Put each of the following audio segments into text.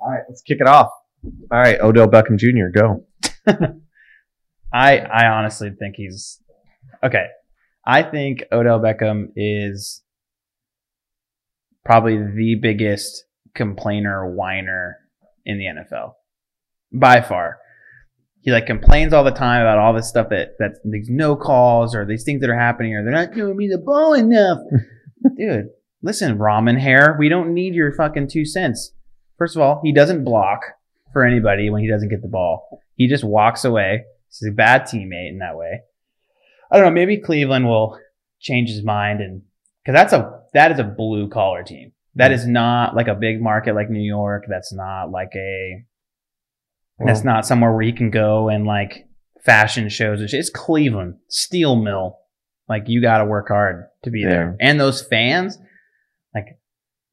All right, let's kick it off. All right, Odell Beckham Jr. Go. I I honestly think he's okay. I think Odell Beckham is probably the biggest complainer whiner in the NFL by far. He like complains all the time about all this stuff that that these no calls or these things that are happening or they're not giving me the ball enough. Dude, listen, ramen hair, we don't need your fucking two cents. First of all, he doesn't block for anybody when he doesn't get the ball. He just walks away. He's a bad teammate in that way. I don't know. Maybe Cleveland will change his mind and because that's a that is a blue collar team. That is not like a big market like New York. That's not like a. that's not somewhere where you can go and like fashion shows. It's Cleveland steel mill. Like you got to work hard to be there. And those fans,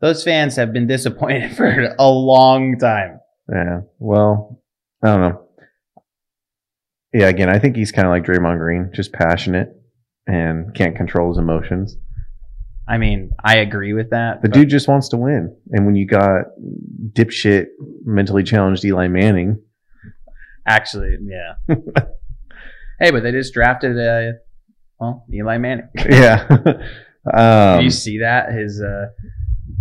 those fans have been disappointed for a long time. Yeah. Well, I don't know. Yeah. Again, I think he's kind of like Draymond Green, just passionate and can't control his emotions. I mean, I agree with that. The dude just wants to win. And when you got dipshit, mentally challenged Eli Manning, Actually, yeah. hey, but they just drafted uh well, Eli Manning. yeah. um, Did you see that? His uh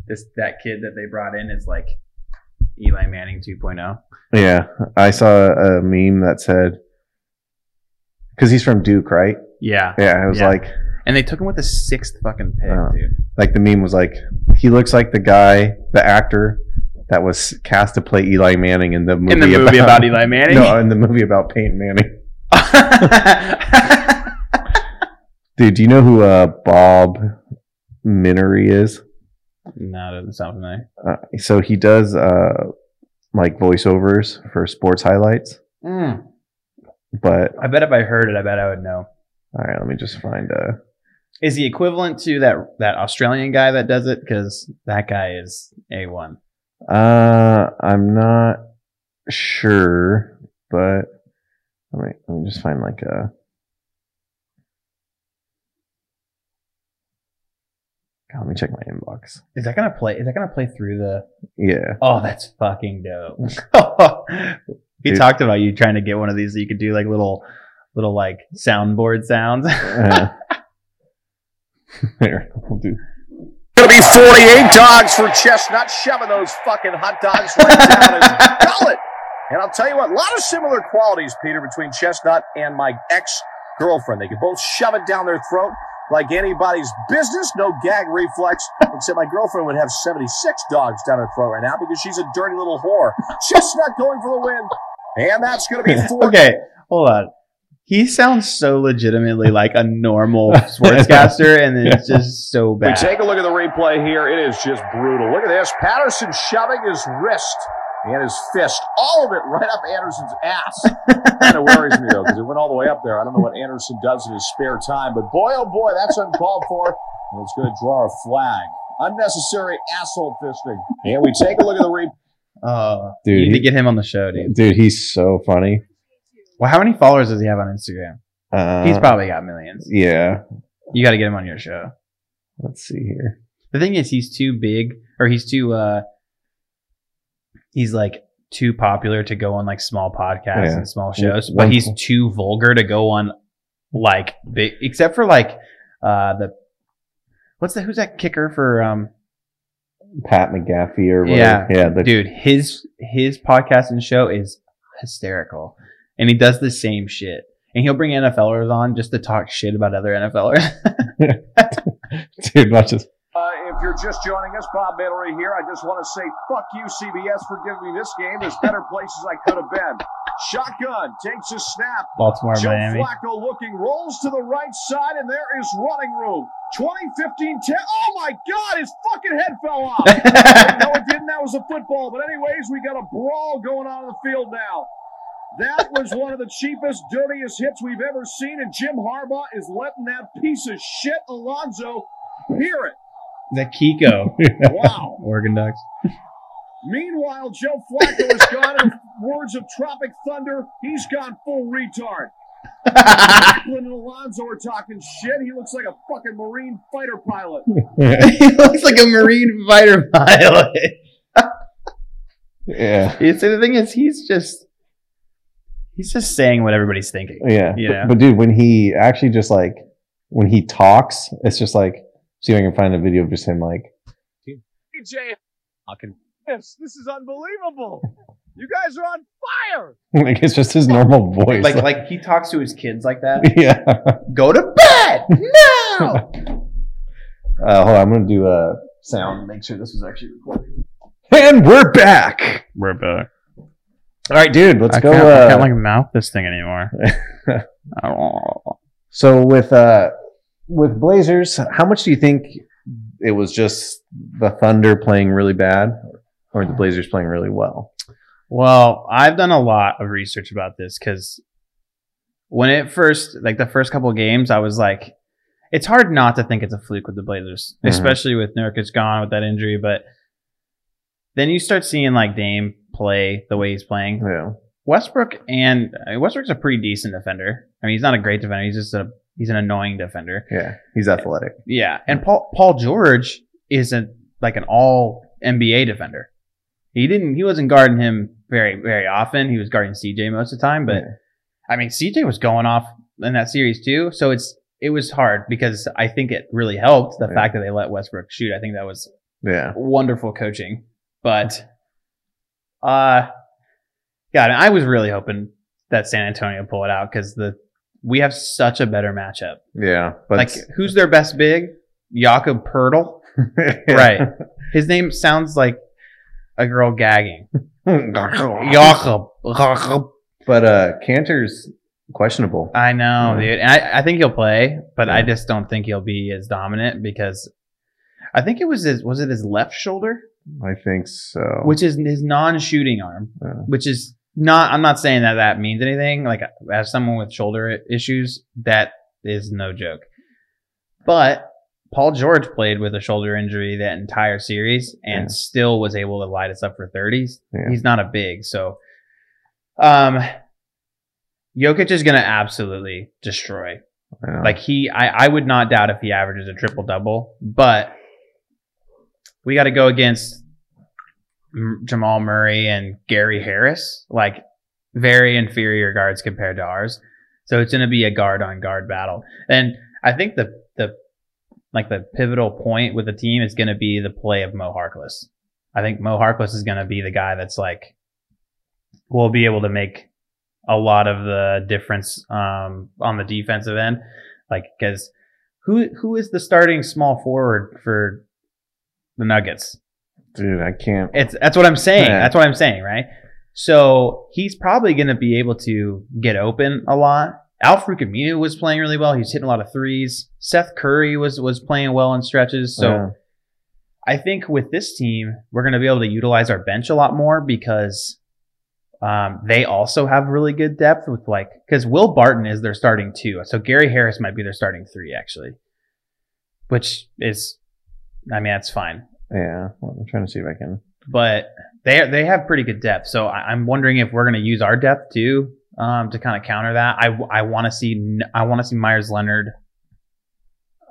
this that kid that they brought in is like Eli Manning oh. 2.0. yeah. I saw a meme that said, because he's from Duke, right? Yeah. Yeah. It was Yeah. like, And they took him with the sixth fucking pick, Oh. dude. like the meme was like, he looks like the guy, the actor that was cast to play Eli Manning in the movie, In the movie about, Eli Manning. No, in the movie about Peyton Manning. Dude, do you know who uh, Bob Menery is? No, it doesn't sound familiar. Uh, so he does uh, like voiceovers for sports highlights. But I bet if I heard it, I bet I would know. all right, let me just find uh Is he equivalent to that that Australian guy that does it? Because that guy is a one. Uh, I'm not sure, but let me let me just find like a. let me check my inbox. Is that gonna play? Is that gonna play through the? Yeah, Oh, that's fucking dope. he Dude. talked about you trying to get one of these so you could do like little, little like soundboard sounds. Uh, here we'll do. Gonna be 48 dogs for Chestnut, shoving those fucking hot dogs right down his gullet. And I'll tell you what, a lot of similar qualities, Peter, between Chestnut and my ex girlfriend. They could both shove it down their throat like anybody's business, no gag reflex, except my girlfriend would have 76 dogs down her throat right now because she's a dirty little whore. Chestnut going for the win. And that's going to be four. okay, hold on. He sounds so legitimately like a normal sportscaster, and then it's just so bad. We bad. take a look at the replay here. It is just brutal. Look at this. Patterson shoving his wrist and his fist, all of it right up Anderson's ass. kind of worries me though, because it went all the way up there. I don't know what Anderson does in his spare time, but boy, oh boy, that's uncalled for, and it's going to draw a flag. Unnecessary asshole fisting. And we take a look at the replay. Uh, Dude, you need to get him on the show, dude. Dude, he's so funny. Well, how many followers does he have on Instagram? Uh, He's probably got millions. yeah. You got to get him on your show. Let's see here. The thing is, he's too big, or he's too. uh He's like too popular to go on like small podcasts Yeah. and small shows, but he's too vulgar to go on like big. Except for like uh the what's the who's that kicker for um Pat McAfee or Yeah. whatever. Yeah, the, dude his his podcast and show is hysterical, and he does the same shit. And he'll bring NFLers on just to talk shit about other NFLers. dude, watch this. If you're just joining us, Bob Menery here. I just want to say fuck you, CBS, for giving me this game. There's better places I could have been. Shotgun takes a snap. Baltimore, Joe Miami. Flacco looking, rolls to the right side, and there is running room. 2015 10. Oh my God, his fucking head fell off. no, it didn't. That was a football. But, anyways, we got a brawl going on in the field now. That was one of the cheapest, dirtiest hits we've ever seen, and Jim Harbaugh is letting that piece of shit Alonso hear it. The Kiko, Wow. Oregon Ducks. Meanwhile, Joe Flacco has gone, in words of Tropic Thunder, he's gone full retard. Franklin and Alonso are talking shit. He looks like a fucking Marine fighter pilot. he looks like a Marine fighter pilot. Yeah. It's, the thing is, he's just he's just saying what everybody's thinking. Yeah. Yeah. But, but dude, when he actually just like when he talks, it's just like see if I can find a video of just him like AJ, I can. This, this is unbelievable. You guys are on fire. like it's just his normal voice. Like like he talks to his kids like that. yeah. Go to bed now. Uh, hold on, I'm gonna do a sound. Make sure this was actually recording. And we're back. We're back. All right, dude. Let's I go. can't, I uh, can't like mouth this thing anymore. Oh. So with uh with Blazers, how much do you think it was just the Thunder playing really bad, or the Blazers playing really well? Well, I've done a lot of research about this because when it first, like the first couple of games, I was like, it's hard not to think it's a fluke with the Blazers, Mhm. especially with Nurkic gone with that injury. But then you start seeing like Dame play the way he's playing. Yeah, Westbrook and I mean, Westbrook's a pretty decent defender. I mean, he's not a great defender. He's just a he's an annoying defender. yeah, he's athletic. Yeah, and Paul Paul George isn't like an all NBA defender. He didn't. He wasn't guarding him very very often. He was guarding CJ most of the time. But Yeah. I mean, CJ was going off in that series too. So it's it was hard because I think it really helped the Yeah. fact that they let Westbrook shoot. I think that was yeah, wonderful coaching. But uh, God, I was really hoping that San Antonio pull it out because the we have such a better matchup. yeah. But like, who's their best big? Jakob Poeltl. Right. His name sounds like a girl gagging. Jakob. Jakob. But uh, Kanter's questionable. I know, Yeah. dude. And I, I think he'll play, but I just don't think he'll be as dominant because I think it was his was it his left shoulder, I think so. which is his non-shooting arm, Yeah. which is not. I'm not saying that that means anything. Like as someone with shoulder issues, that is no joke. But Paul George played with a shoulder injury that entire series and Yeah. still was able to light us up for 30s. Yeah. He's not a big, so um Jokic is gonna absolutely destroy. Yeah. Like he I, I would not doubt if he averages a triple double, but we got to go against Jamal Murray and Gary Harris, like very inferior guards compared to ours. So it's going to be a guard on guard battle. And I think the the like the pivotal point with the team is going to be the play of Mo Harkless. I think Mo Harkless is going to be the guy that's like will be able to make a lot of the difference um, on the defensive end. Like because who who is the starting small forward for the Nuggets? Dude, I can't. It's that's what I'm saying. Yeah. That's what I'm saying, right? So he's probably going to be able to get open a lot. Al-Farouq Aminu was playing really well. He's hitting a lot of threes. Seth Curry was was playing well in stretches. So Yeah. I think with this team, we're going to be able to utilize our bench a lot more because um, they also have really good depth with like because Will Barton is their starting two, so Gary Harris might be their starting three actually, which is, I mean, that's fine. Yeah. Well, I'm trying to see if I can. But they they have pretty good depth, so I, I'm wondering if we're going to use our depth too um, to kind of counter that. I I want to see I want to see Meyers Leonard.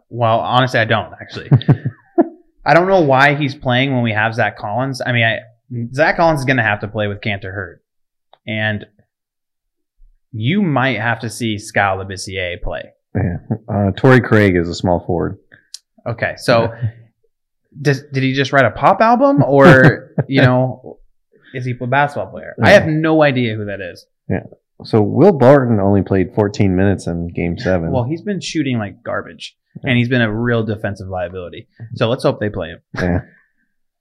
Well, honestly, I don't actually. I don't know why he's playing when we have Zach Collins. I mean, I, Zach Collins is going to have to play with Kanter hurt, and you might have to see Skal Labissiere play. Yeah. Uh, Torrey Craig is a small forward. Okay, so does, did he just write a pop album, or you know, is he a basketball player? I have no idea who that is. Yeah. So Will Barton only played 14 minutes in Game Seven. Well, he's been shooting like garbage, and he's been a real defensive liability. So let's hope they play him. yeah.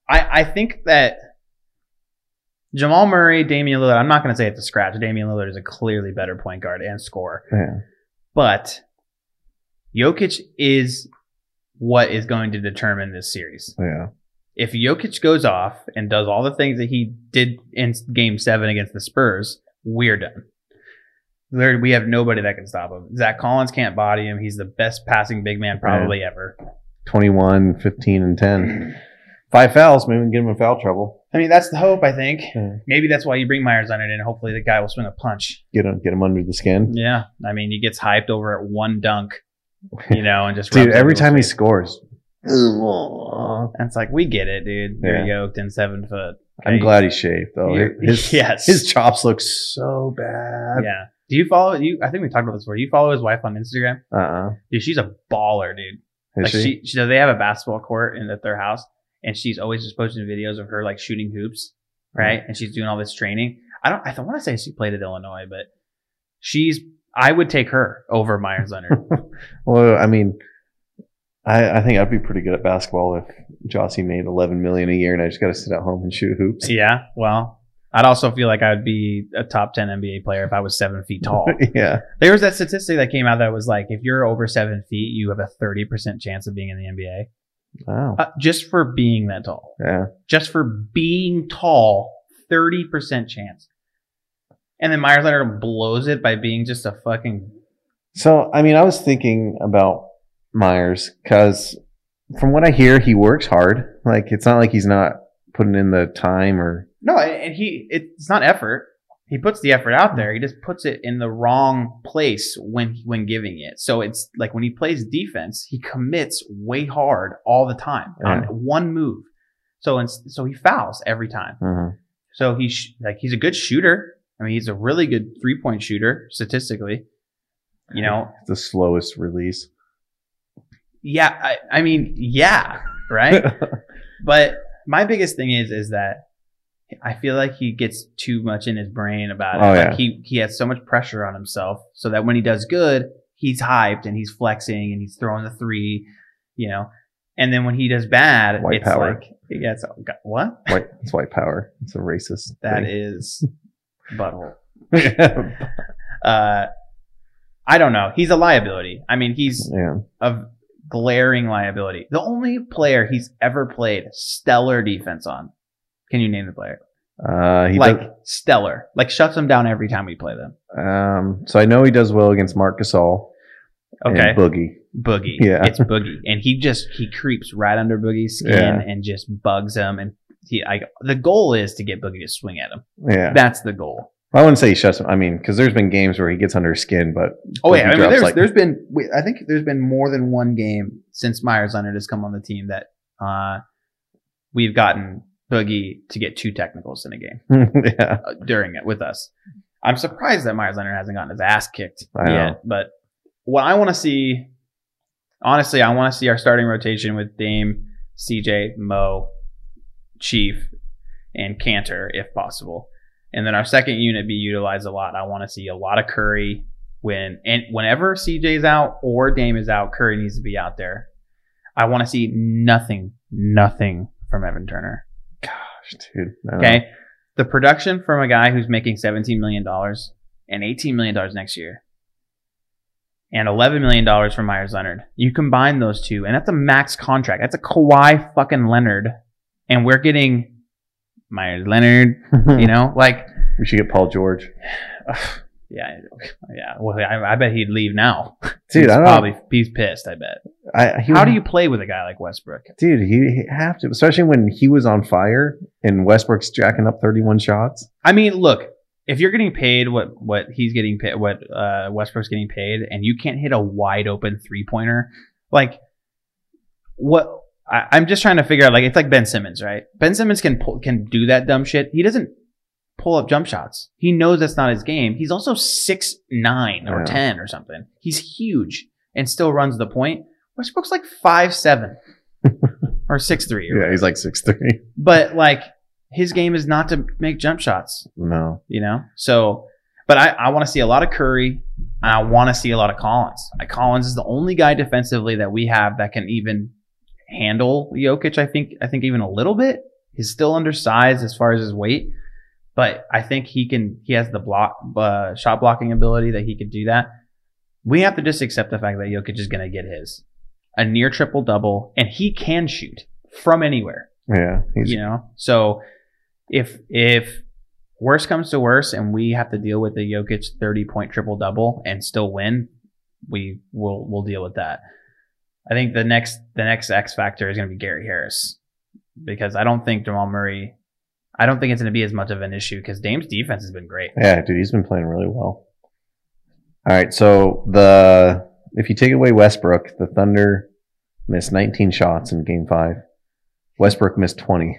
I, I think that Jamal Murray, Damian Lillard. I'm not going to say it's a scratch. Damian Lillard is a clearly better point guard and scorer, yeah. but Jokic is what is going to determine this series. Yeah. if Jokic goes off and does all the things that he did in game seven against the Spurs, we're done. There, we have nobody that can stop him. Zach Collins can't body him. He's the best passing big man probably ever. 21, 15, and 10. Five fouls. Maybe we can get him in foul trouble. I mean, that's the hope, I think. Yeah. Maybe that's why you bring Meyers on it, and hopefully the guy will swing a punch. Get him, get him under the skin. Yeah. I mean, he gets hyped over at one dunk, you know, and just Dude, every people's time he scores. And it's like, we get it, dude. You're Yeah. yoked and seven foot. I'm glad he shaved though. You- His, yes. his chops look so bad. Yeah. Do you follow you? I think we talked about this before. You follow his wife on Instagram, Uh uh dude. She's a baller, dude. Is like she? she, she, they have a basketball court in at their house, and she's always just posting videos of her like shooting hoops, right? And she's doing all this training. I don't. I don't want to say she played at Illinois, but she's. I would take her over Meyers Leonard. Well, I mean, I, I think I'd be pretty good at basketball if Jossie made 11 million a year and I just got to sit at home and shoot hoops. yeah. Well, I'd also feel like I would be a top ten NBA player if I was seven feet tall. yeah. There was that statistic that came out that was like, if you're over seven feet, you have a thirty percent chance of being in the NBA, Wow. uh, just for being that tall. Yeah. just for being tall, 30% chance. And then Meyers Leonard blows it by being just a fucking. So, I mean, I was thinking about Meyers because from what I hear, he works hard. Like, it's not like he's not putting in the time or. No, and he, it's not effort. He puts the effort out there. He just puts it in the wrong place when when giving it. So it's like when he plays defense, he commits way hard all the time on one move. So and so he fouls every time. Mhm. So he's like he's a good shooter. I mean, he's a really good three point shooter statistically. You know, the slowest release. Yeah, I, I mean, yeah, right. but my biggest thing is is that I feel like he gets too much in his brain about it. Oh, like yeah. he he has so much pressure on himself, so that when he does good, he's hyped and he's flexing and he's throwing the three, you know. And then when he does bad, White it's power. like yeah, it's what white, it's white power. It's a racist. that thing. is butthole. Uh, I don't know. He's a liability. I mean, he's yeah. of glaring liability. The only player he's ever played stellar defense on. Can you name the player? Uh, he like does, stellar, like shuts them down every time we play them. um, so I know he does well against Marc Gasol Okay, and Boogie. Boogie. Yeah. it's Boogie, and he just he creeps right under Boogie's skin Yeah. and just bugs him. And he, I, the goal is to get Boogie to swing at him. Yeah. That's the goal. I wouldn't say he shuts him. I mean, because there's been games where he gets under his skin, but Oh yeah, I mean, there's like- there's been I think there's been more than one game since Meyers Leonard has come on the team that uh, we've gotten Boogie to get two technicals in a game. yeah, uh, during it with us. I'm surprised that Meyers Leonard hasn't gotten his ass kicked I know. yet. But what I want to see, honestly, I want to see our starting rotation with Dame, CJ, Mo, Chief, and Kanter if possible. And then our second unit be utilized a lot. I want to see a lot of Curry when and whenever CJ's out or Dame is out, Curry needs to be out there. I want to see nothing, nothing from Evan Turner. Gosh, dude. Okay. The production from a guy who's making $17 million and $18 million next year and $11 million from Meyers Leonard. You combine those two, and that's a max contract. That's a Kawhi fucking Leonard. And we're getting Meyers Leonard, you know? Like, we should get Paul George, yeah, yeah. Well, I, I bet he'd leave now. dude. he's I don't probably, he's pissed, I bet. I, he How would- do you play with a guy like Westbrook? dude? He he have to, especially when he was on fire and Westbrook's jacking up 31 shots. I mean, look, if you're getting paid what what he's getting paid, what uh, Westbrook's getting paid, and you can't hit a wide open three pointer, like what? I, I'm just trying to figure out. Like it's like Ben Simmons, right? Ben Simmons can pull, can do that dumb shit. He doesn't pull up jump shots. He knows that's not his game. He's also six nine or Yeah. ten or something. He's huge and still runs the point. Westbrook's like five seven or six three. Yeah, he's like six three. but like his game is not to make jump shots No, you know. So, but I, I want to see a lot of Curry, and I want to see a lot of Collins. Collins is the only guy defensively that we have that can even handle Jokic. I think I think even a little bit. He's still undersized as far as his weight, but I think he can. He has the block uh, shot blocking ability that he could do that. We have to just accept the fact that Jokic is going to get his a near triple double, and he can shoot from anywhere yeah, he's you know so if if worst comes to worst and we have to deal with the Jokic 30 point triple double and still win we will we'll deal with that i think the next the next x factor is going to be gary harris because i don't think jamal murray i don't think it's going to be as much of an issue because dame's defense has been great Yeah, dude, he's been playing really well. All right, so the if you take away Westbrook, the Thunder missed 19 shots in Game Five. Westbrook missed 20.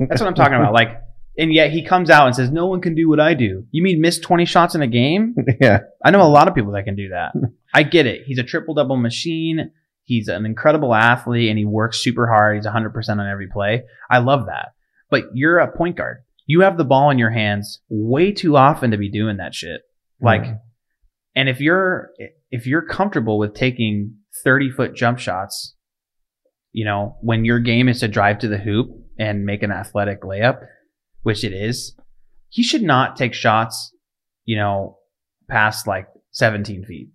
That's what I'm talking about. Like, and yet he comes out and says, "No one can do what I do." You mean miss 20 shots in a game? yeah. I know a lot of people that can do that. I get it. He's a triple double machine. He's an incredible athlete and he works super hard. He's 100% on every play. I love that. But you're a point guard. You have the ball in your hands way too often to be doing that shit. Mm-hmm. Like, Yeah. and if you're, if you're comfortable with taking 30 foot jump shots, you know, when your game is to drive to the hoop and make an athletic layup, which it is, he should not take shots, you know, past like 17 feet.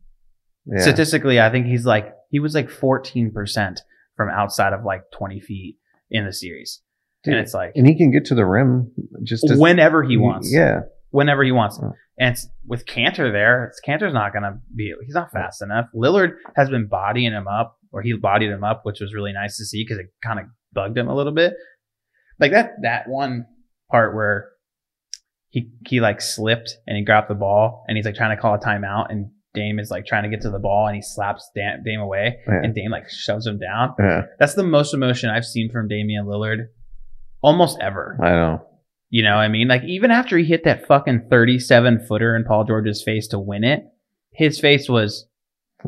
Yeah. Statistically, I think he's like, he was like 14% from outside of like 20 feet in the series. Dude, and it's like, and he can get to the rim just as, whenever he wants. Yeah. Whenever he wants. Oh. And it's, with Kanter there, it's, Kanter's not going to be, he's not fast enough. Lillard has been bodying him up, or he bodied him up, which was really nice to see because it kind of bugged him a little bit. Like that, that one part where he, he like slipped and he grabbed the ball and he's like trying to call a timeout and Dame is like trying to get to the ball and he slaps Dame, Dame away Yeah. and Dame like shoves him down. yeah. That's the most emotion I've seen from Damian Lillard almost ever. I know. You know what I mean? Like even after he hit that fucking 37 footer in Paul George's face to win it, his face was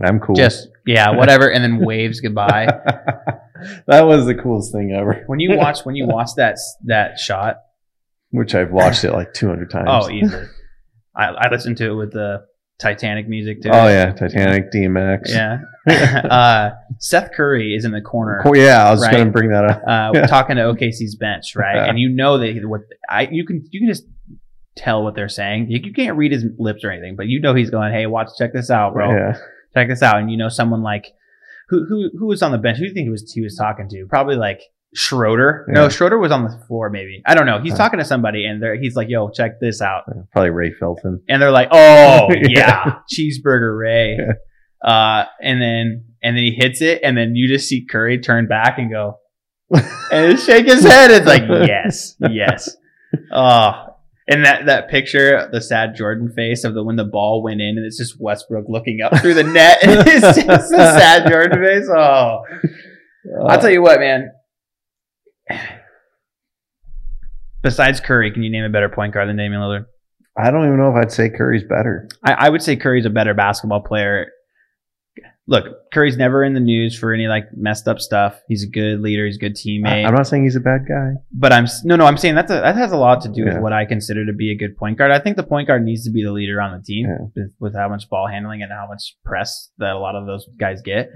I'm cool. just, yeah, whatever. and then waves goodbye. that was the coolest thing ever. When you watch, when you watch that, that shot, Which I've watched it like 200 times. oh, easily. I, I listened to it with the Titanic music too. Oh yeah, Titanic, DMX. Yeah. uh, Seth Curry is in the corner. Cool, yeah, I was Right. gonna bring that up. uh, Yeah. talking to OKC's bench, right? Yeah. And you know that what I you can you can just tell what they're saying. You, you can't read his lips or anything, but you know he's going, "Hey, watch, check this out, bro. Yeah. Check this out." And you know someone like who who who was on the bench? Who do you think he was he was talking to? Probably like Schroeder. No, Yeah. Schroeder was on the floor. Maybe I don't know. He's Uh. talking to somebody, and they're, he's like, "Yo, check this out." Probably Ray Felton. and they're like, "Oh Yeah. cheeseburger Ray." Yeah. Uh, and then and then he hits it, and then you just see Curry turn back and go, and shake his head. It's like yes, yes. Oh, and that that picture, the sad Jordan face of the when the ball went in, and it's just Westbrook looking up through the net, and it's just a sad Jordan face. Oh, I'll tell you what, man. Besides Curry, can you name a better point guard than Damian Lillard? I don't even know if I'd say Curry's better. I, I would say Curry's a better basketball player. Look, Curry's never in the news for any like messed up stuff. He's a good leader. He's a good teammate. I, am not saying he's a bad guy. but I'm no, no. I'm saying that's a, that has a lot to do Yeah. with what I consider to be a good point guard. I think the point guard needs to be the leader on the team Yeah. with, with how much ball handling and how much press that a lot of those guys get.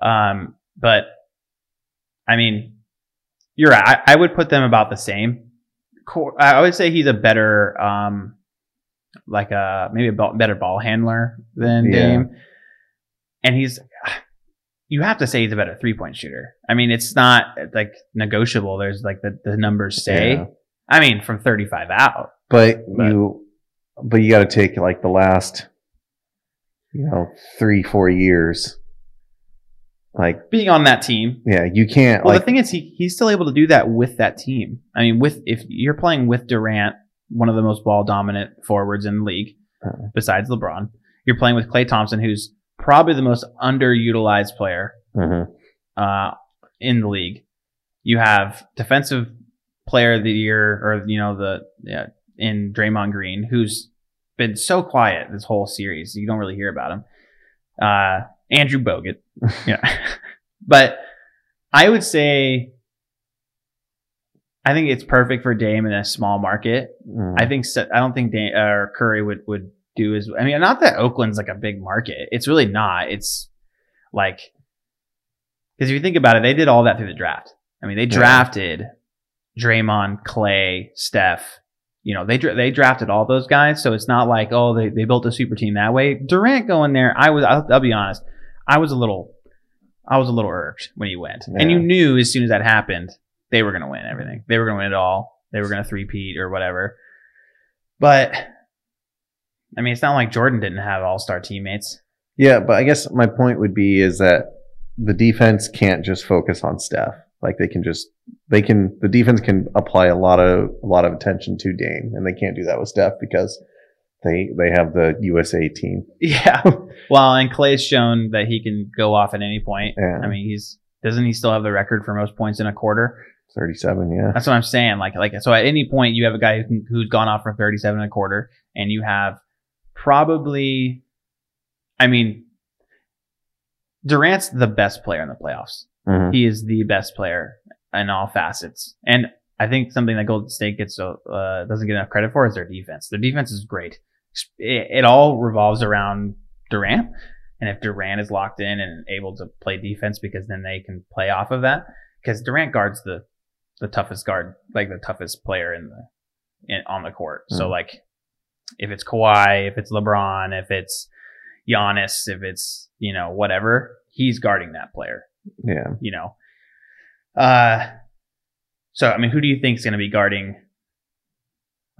Um, but I mean, you're right. I, I would put them about the same. Cor- I would say he's a better, um, like a maybe a ball, better ball handler than Yeah. Dame, and he's. You have to say he's a better three point shooter. I mean, it's not like negotiable. There's like the, the numbers say. Yeah. I mean, from 35 out. But, But- you, but you got to take like the last, you know, three four years. Like, Being on that team. yeah, you can't Well, like. the thing is, he, he's still able to do that with that team. I mean, with if you're playing with Durant, one of the most ball dominant forwards in the league, Uh. besides LeBron, you're playing with Klay Thompson, who's probably the most underutilized player Mhm. uh, in the league. You have defensive player of the year, or you know the yeah, in Draymond Green, who's been so quiet this whole series. You don't really hear about him. Uh, Andrew Bogut, yeah, but I would say I think it's perfect for Dame in a small market. Mhm. I think I don't think Dan, uh, Curry would would do as I mean not that Oakland's like a big market. It's really not. It's like because if you think about it, they did all that through the draft. I mean, they Yeah. drafted Draymond, Klay, Steph. You know, they they drafted all those guys, so it's not like oh they, they built a super team that way. Durant going there, I was I'll, I'll be honest, I was a little I was a little irked when he went, and you knew as soon as that happened they were going to win everything. They were going to win it all. They were going to three-peat or whatever. But I mean, it's not like Jordan didn't have all-star teammates. Yeah, but I guess my point would be is that the defense can't just focus on Steph. Like they can just they can the defense can apply a lot of a lot of attention to Dame, and they can't do that with Steph because they they have the USA team. Yeah. well, and Klay's shown that he can go off at any point. Yeah. I mean, he's doesn't he still have the record for most points in a quarter? 37, yeah. That's what I'm saying. Like, like so at any point you have a guy who can, who's gone off for 37 and a quarter, and you have probably, I mean, Durant's the best player in the playoffs. Mhm. He is the best player in all facets, and I think something that Golden State gets uh, doesn't get enough credit for is their defense. Their defense is great. It, it all revolves around Durant, and if Durant is locked in and able to play defense, because then they can play off of that. Because Durant guards the the toughest guard, like the toughest player in the in, on the court. So Mhm. like, if it's Kawhi, if it's LeBron, if it's Giannis, if it's you know whatever, he's guarding that player. Yeah. You know. Uh, so I mean, who do you think is going to be guarding?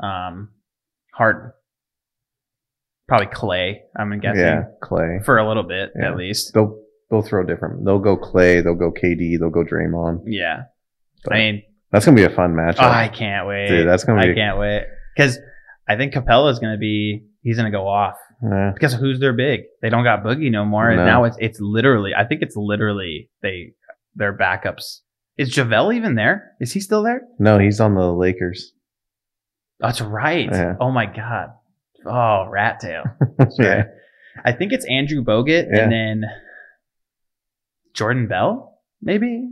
Um, Harden. Probably Klay. I'm guessing Yeah. Klay. for a little bit Yeah. at least. They'll they'll throw different. They'll go Klay. They'll go KD. They'll go Draymond. Yeah. But I mean, that's gonna be a fun matchup. oh, I can't wait. Dude, that's gonna be. I can't wait because I think Capela's going to be. He's going to go off Yeah. because who's their big? They don't got Boogie no more, and now it's it's literally. I think it's literally they their backups. Is Javale even there? Is he still there? No, he's on the Lakers. That's right. Yeah. Oh my god. Oh, rat tail. Yeah. right. I think it's Andrew Bogut Yeah. and then Jordan Bell, maybe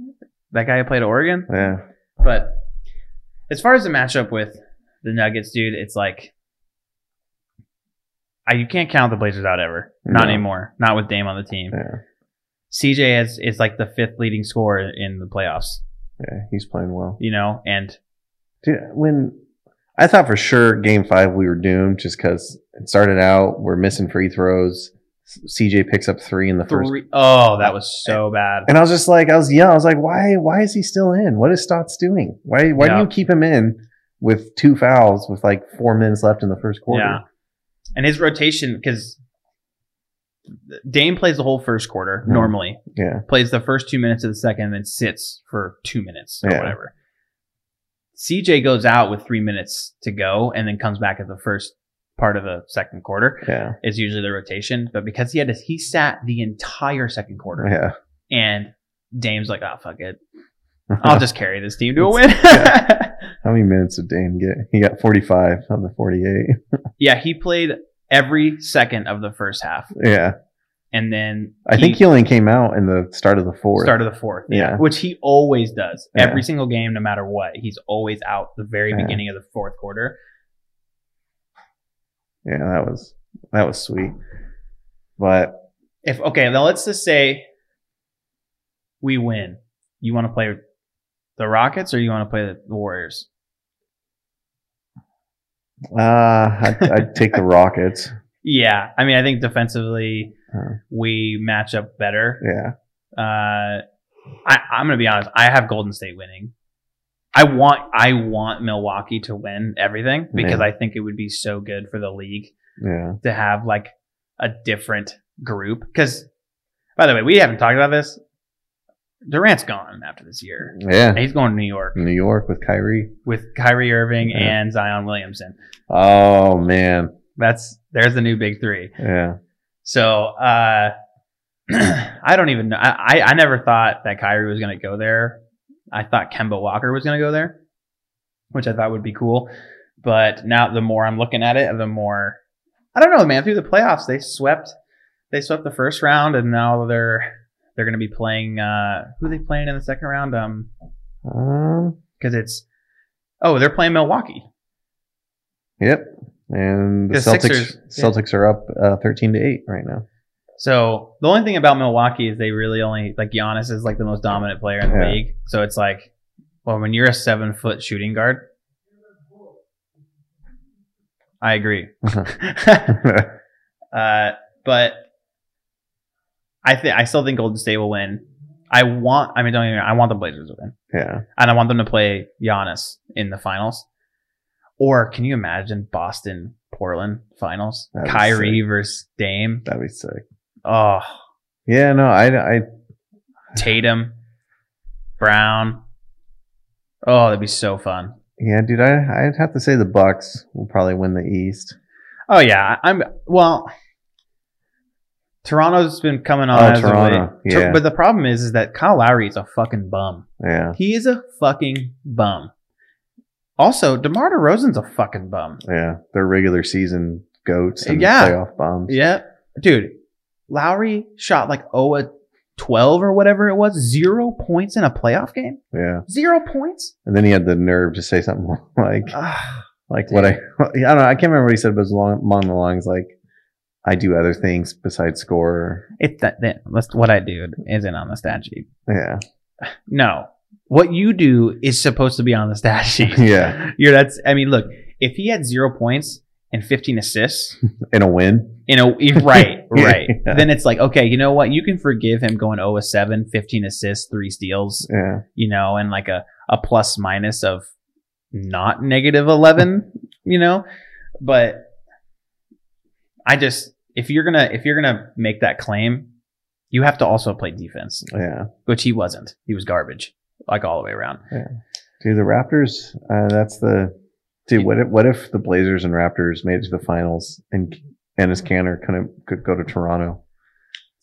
that guy who played at Oregon. Yeah. But as far as the matchup with the Nuggets, dude, it's like I, you can't count the Blazers out ever. Not No. anymore. Not with Dame on the team. Yeah. CJ has, is like the fifth leading scorer in the playoffs. Yeah. He's playing well. You know, and Dude, when I thought for sure game five we were doomed just because it started out we're missing free throws. CJ picks up three in the first, Oh, that was so bad. and I was just like, I was young. I was like, why? Why is he still in? What is Stotts doing? Why? Why Yeah. do you keep him in with two fouls with like four minutes left in the first quarter? Yeah. And his rotation, because Dame plays the whole first quarter Mhm. normally, Yeah. plays the first two minutes of the second, and then sits for two minutes or Yeah. whatever. CJ goes out with three minutes to go and then comes back at the first part of the second quarter Yeah. is usually the rotation. But because he had to, he sat the entire second quarter Yeah. and Dame's like, oh, fuck it. I'll just carry this team to a win. How many minutes did Dame get? He got 45 of the 48. yeah, he played every second of the first half. Yeah. And then I think he only came out in the start of the fourth. Start of the fourth, yeah. Yeah. Which he always does. Yeah. Every single game, no matter what. He's always out the very Yeah. beginning of the fourth quarter. yeah, that was that was sweet. But If okay, now let's just say we win. You want to play the Rockets or you want to play the Warriors? Uh I'd, I'd take the Rockets. Yeah, I mean, I think defensively Uh. we match up better. Yeah. Uh, I, I'm gonna be honest. I have Golden State winning. I want I want Milwaukee to win everything because Yeah. I think it would be so good for the league Yeah. to have like a different group. Because, by the way, we haven't talked about this. Durant's gone after this year. Yeah. He's going to New York New York with Kyrie. with Kyrie Irving Yeah. and Zion Williamson. Oh man. That's there's the new big three. Yeah. So uh, I don't even know. I, I I never thought that Kyrie was going to go there. I thought Kemba Walker was going to go there, which I thought would be cool. But now the more I'm looking at it, the more I don't know, man. Through the playoffs, they swept they swept the first round, and now they're they're going to be playing. Uh, who are they playing in the second round? Um, Um. because it's oh they're playing Milwaukee. Yep. And the, The Celtics Sixers, yeah. Celtics are up uh, thirteen to eight right now. So the only thing about Milwaukee is they really only like Giannis is like the most dominant player in the Yeah. league. So it's like, well, when you're a seven foot shooting guard, I agree. uh, but I think I still think Golden State will win. I want. I mean, don't wrong, I want the Blazers to win, yeah. and I want them to play Giannis in the finals. Or can you imagine Boston Portland finals? That'd Kyrie versus Dame. That'd be sick. Oh, Yeah. No. I. I. Tatum, Brown. Oh, that'd be so fun. Yeah, dude. I. I'd have to say the Bucks will probably win the East. Oh yeah, I'm well. Toronto's been coming on Oh, as of late. Yeah. But the problem is, is that Kyle Lowry is a fucking bum. Yeah, He is a fucking bum. Also, DeMar DeRozan's a fucking bum. yeah. They're regular season goats and Yeah. playoff bombs. Yeah. Dude, Lowry shot like 0 at 12 or whatever it was. Zero points in a playoff game? Yeah. Zero points? And then he had the nerve to say something like, like what I, I don't know. I can't remember what he said, but it was along, along the lines like, I do other things besides score. it's that, that, that's what I do isn't on the stat sheet. Yeah. No. What you do is supposed to be on the stat sheet. Yeah. You're that's I mean, look, if he had zero points and 15 assists In a win. in a right, right. Yeah. Then it's like, okay, you know what? You can forgive him going 0 7, 15 assists, three steals, Yeah. you know, and like a, a plus minus of not negative 11, you know? But I just if you're to if you're to make that claim, you have to also play defense, Yeah. which he wasn't. He was garbage like all the way around. Yeah. Dude, the Raptors, uh, that's the, dude, what if, what if the Blazers and Raptors made it to the finals and Enes Kanter kind of could go to Toronto?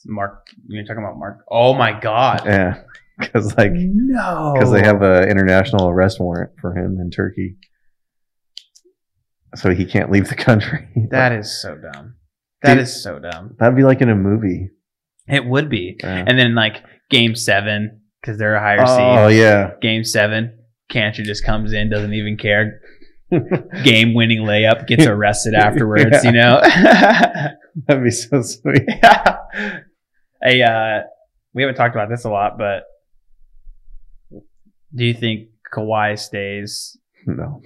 Mark, you're talking about Mark. Oh my God. Yeah. Cause like, no. because they have an international arrest warrant for him in Turkey. So he can't leave the country. That is so dumb. That Dude. is so dumb. That'd be like in a movie. It would be. Yeah. And then like game seven, because they're a higher oh, seed. Oh yeah. Game seven, Kanter just comes in, doesn't even care. Game winning layup, gets arrested afterwards, you know? That'd be so sweet. hey, uh, we haven't talked about this a lot, but do you think Kawhi stays No.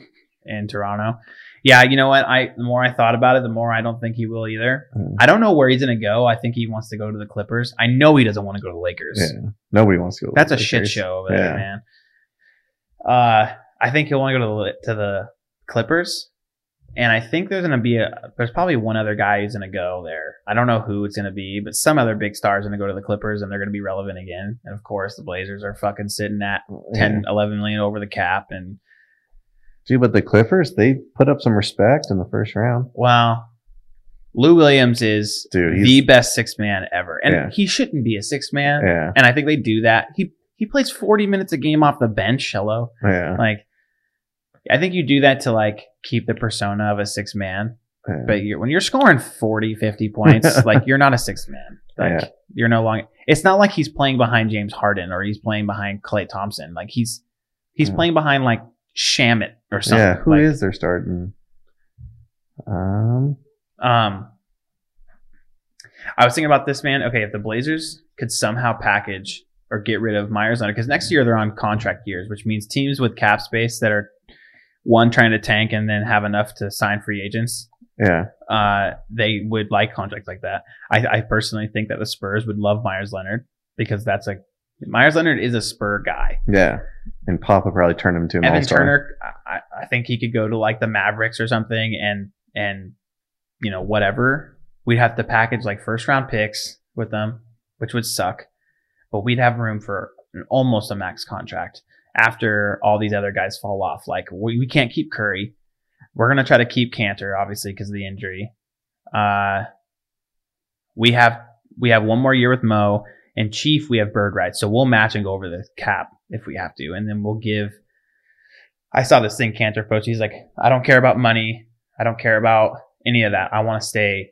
in Toronto. Yeah, you know what? I the more I thought about it, the more I don't think he will either. Mm. I don't know where he's gonna go. I think he wants to go to the Clippers. I know he doesn't want to go to the Lakers. Yeah. Nobody wants to go. to That's a shit show over there, man. Uh, I think he'll want to go to the to the Clippers, and I think there's gonna be a there's probably one other guy who's gonna go there. I don't know who it's gonna be, but some other big star is gonna go to the Clippers, and they're gonna be relevant again. And of course, the Blazers are fucking sitting at 10, 11 million over the cap, and Dude, but the Clippers, they put up some respect in the first round. Well, Lou Williams is Dude, the best six man ever, and Yeah. he shouldn't be a six man. yeah, And I think they do that. He he plays forty minutes a game off the bench. Hello, yeah, like I think you do that to like keep the persona of a six man. yeah. But you're, when you're scoring 40, 50 points, like you're not a six man. Like Yeah. you're no longer. It's not like he's playing behind James Harden or he's playing behind Klay Thompson. Like he's he's Yeah. playing behind like Shamet or something. yeah, who like, is their starting? Um, Um, I was thinking about this man. Okay, if the Blazers could somehow package or get rid of Meyers Leonard, because next year they're on contract years, which means teams with cap space that are one trying to tank and then have enough to sign free agents, yeah, uh, they would like contracts like that. I, I personally think that the Spurs would love Meyers Leonard because that's a Meyers Leonard is a Spur guy. yeah, and Papa probably turned him to an Evan all-star. Turner, I, I think he could go to like the Mavericks or something, and and you know whatever. We'd have to package like first round picks with them, which would suck, but we'd have room for an, almost a max contract after all these other guys fall off. Like we, we can't keep Curry. We're gonna try to keep Kanter, obviously, because of the injury. Uh, we have we have one more year with Mo and Chief. We have bird rights, so we'll match and go over the cap if we have to, and then we'll give. I saw this thing Kanter post. He's like, I don't care about money. I don't care about any of that. I want to stay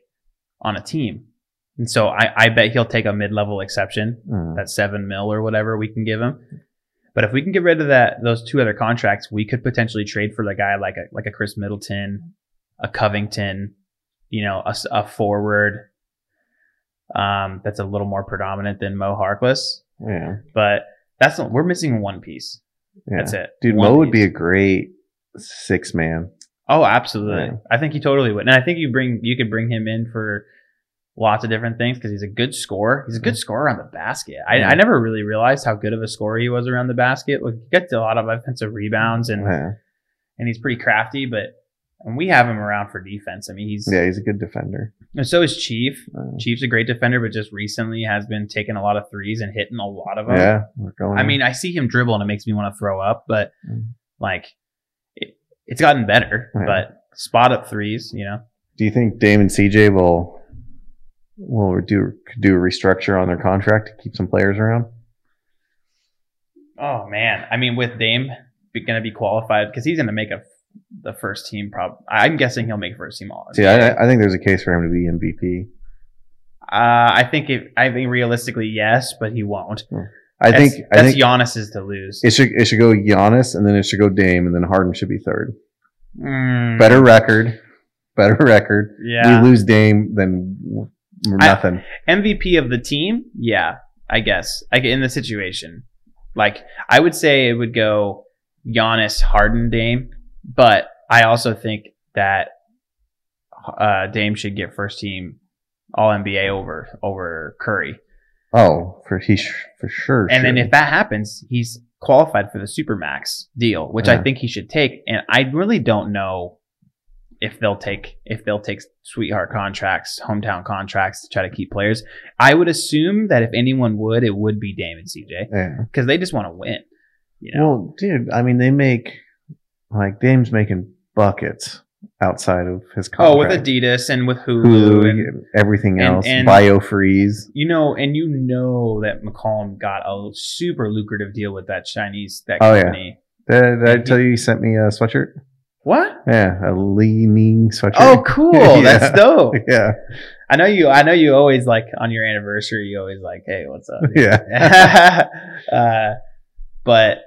on a team. And so I, I bet he'll take a mid level exception, Mm. that seven mil or whatever we can give him. But if we can get rid of that those two other contracts, we could potentially trade for the guy like a like a Khris Middleton, a Covington, you know, a forward um, that's a little more predominant than Mo Harkless. Yeah, But that's we're missing one piece. yeah. That's it. Dude, One Mo would be a great six man. Oh, absolutely. Yeah. I think he totally would. And I think you bring you could bring him in for lots of different things because he's a good scorer. He's a good scorer around the basket. I, Yeah. I never really realized how good of a scorer he was around the basket. Like, he gets a lot of offensive rebounds and and he's pretty crafty, but and we have him around for defense. I mean, he's yeah, he's a good defender. And so is Chief. Uh, Chief's a great defender, but just recently has been taking a lot of threes and hitting a lot of them. yeah, we're going. I mean, I see him dribble and it makes me want to throw up, but Mm. like it, it's gotten better. Yeah. But spot up threes, you know. do you think Damon CJ will Well, do could do a restructure on their contract to keep some players around. Oh man, I mean, with Dame going to be qualified because he's going to make a the first team. Prob, I'm guessing he'll make first team all. See, I, I think there's a case for him to be MVP. Uh, I think if I think realistically, yes, but he won't. I That's- think I that's think Giannis's to lose. it should it should go Giannis and then it should go Dame and then Harden should be third. Mm, Better record, better record. yeah. We lose Dame, then we're I- nothing. MVP of the team, yeah, I guess. Like in the situation, like I would say it would go Giannis, Harden, Dame, but I also think that uh, Dame should get first team All NBA over over Curry. oh, for he sh- for sure. And then if that happens, he's qualified for the Supermax deal, which I think he should take. And I really don't know if they'll take if they'll take sweetheart contracts, hometown contracts to try to keep players. I would assume that if anyone would, it would be Dame and CJ yeah. because they just want to win. You know, Well, dude, I mean, they make like Dame's making buckets outside of his company. oh, with. Adidas and with Hulu, Hulu, and everything else, and- biofreeze. you know, and you know that McCollum got a super lucrative deal with that Chinese that Oh, yeah. Did, did I tell you he sent me a sweatshirt? What? Yeah, a Li-Ning sweatshirt. Oh, cool! Yeah. That's dope. yeah, I know you. I know you always like on your anniversary. You always like, hey, what's up? yeah. uh, but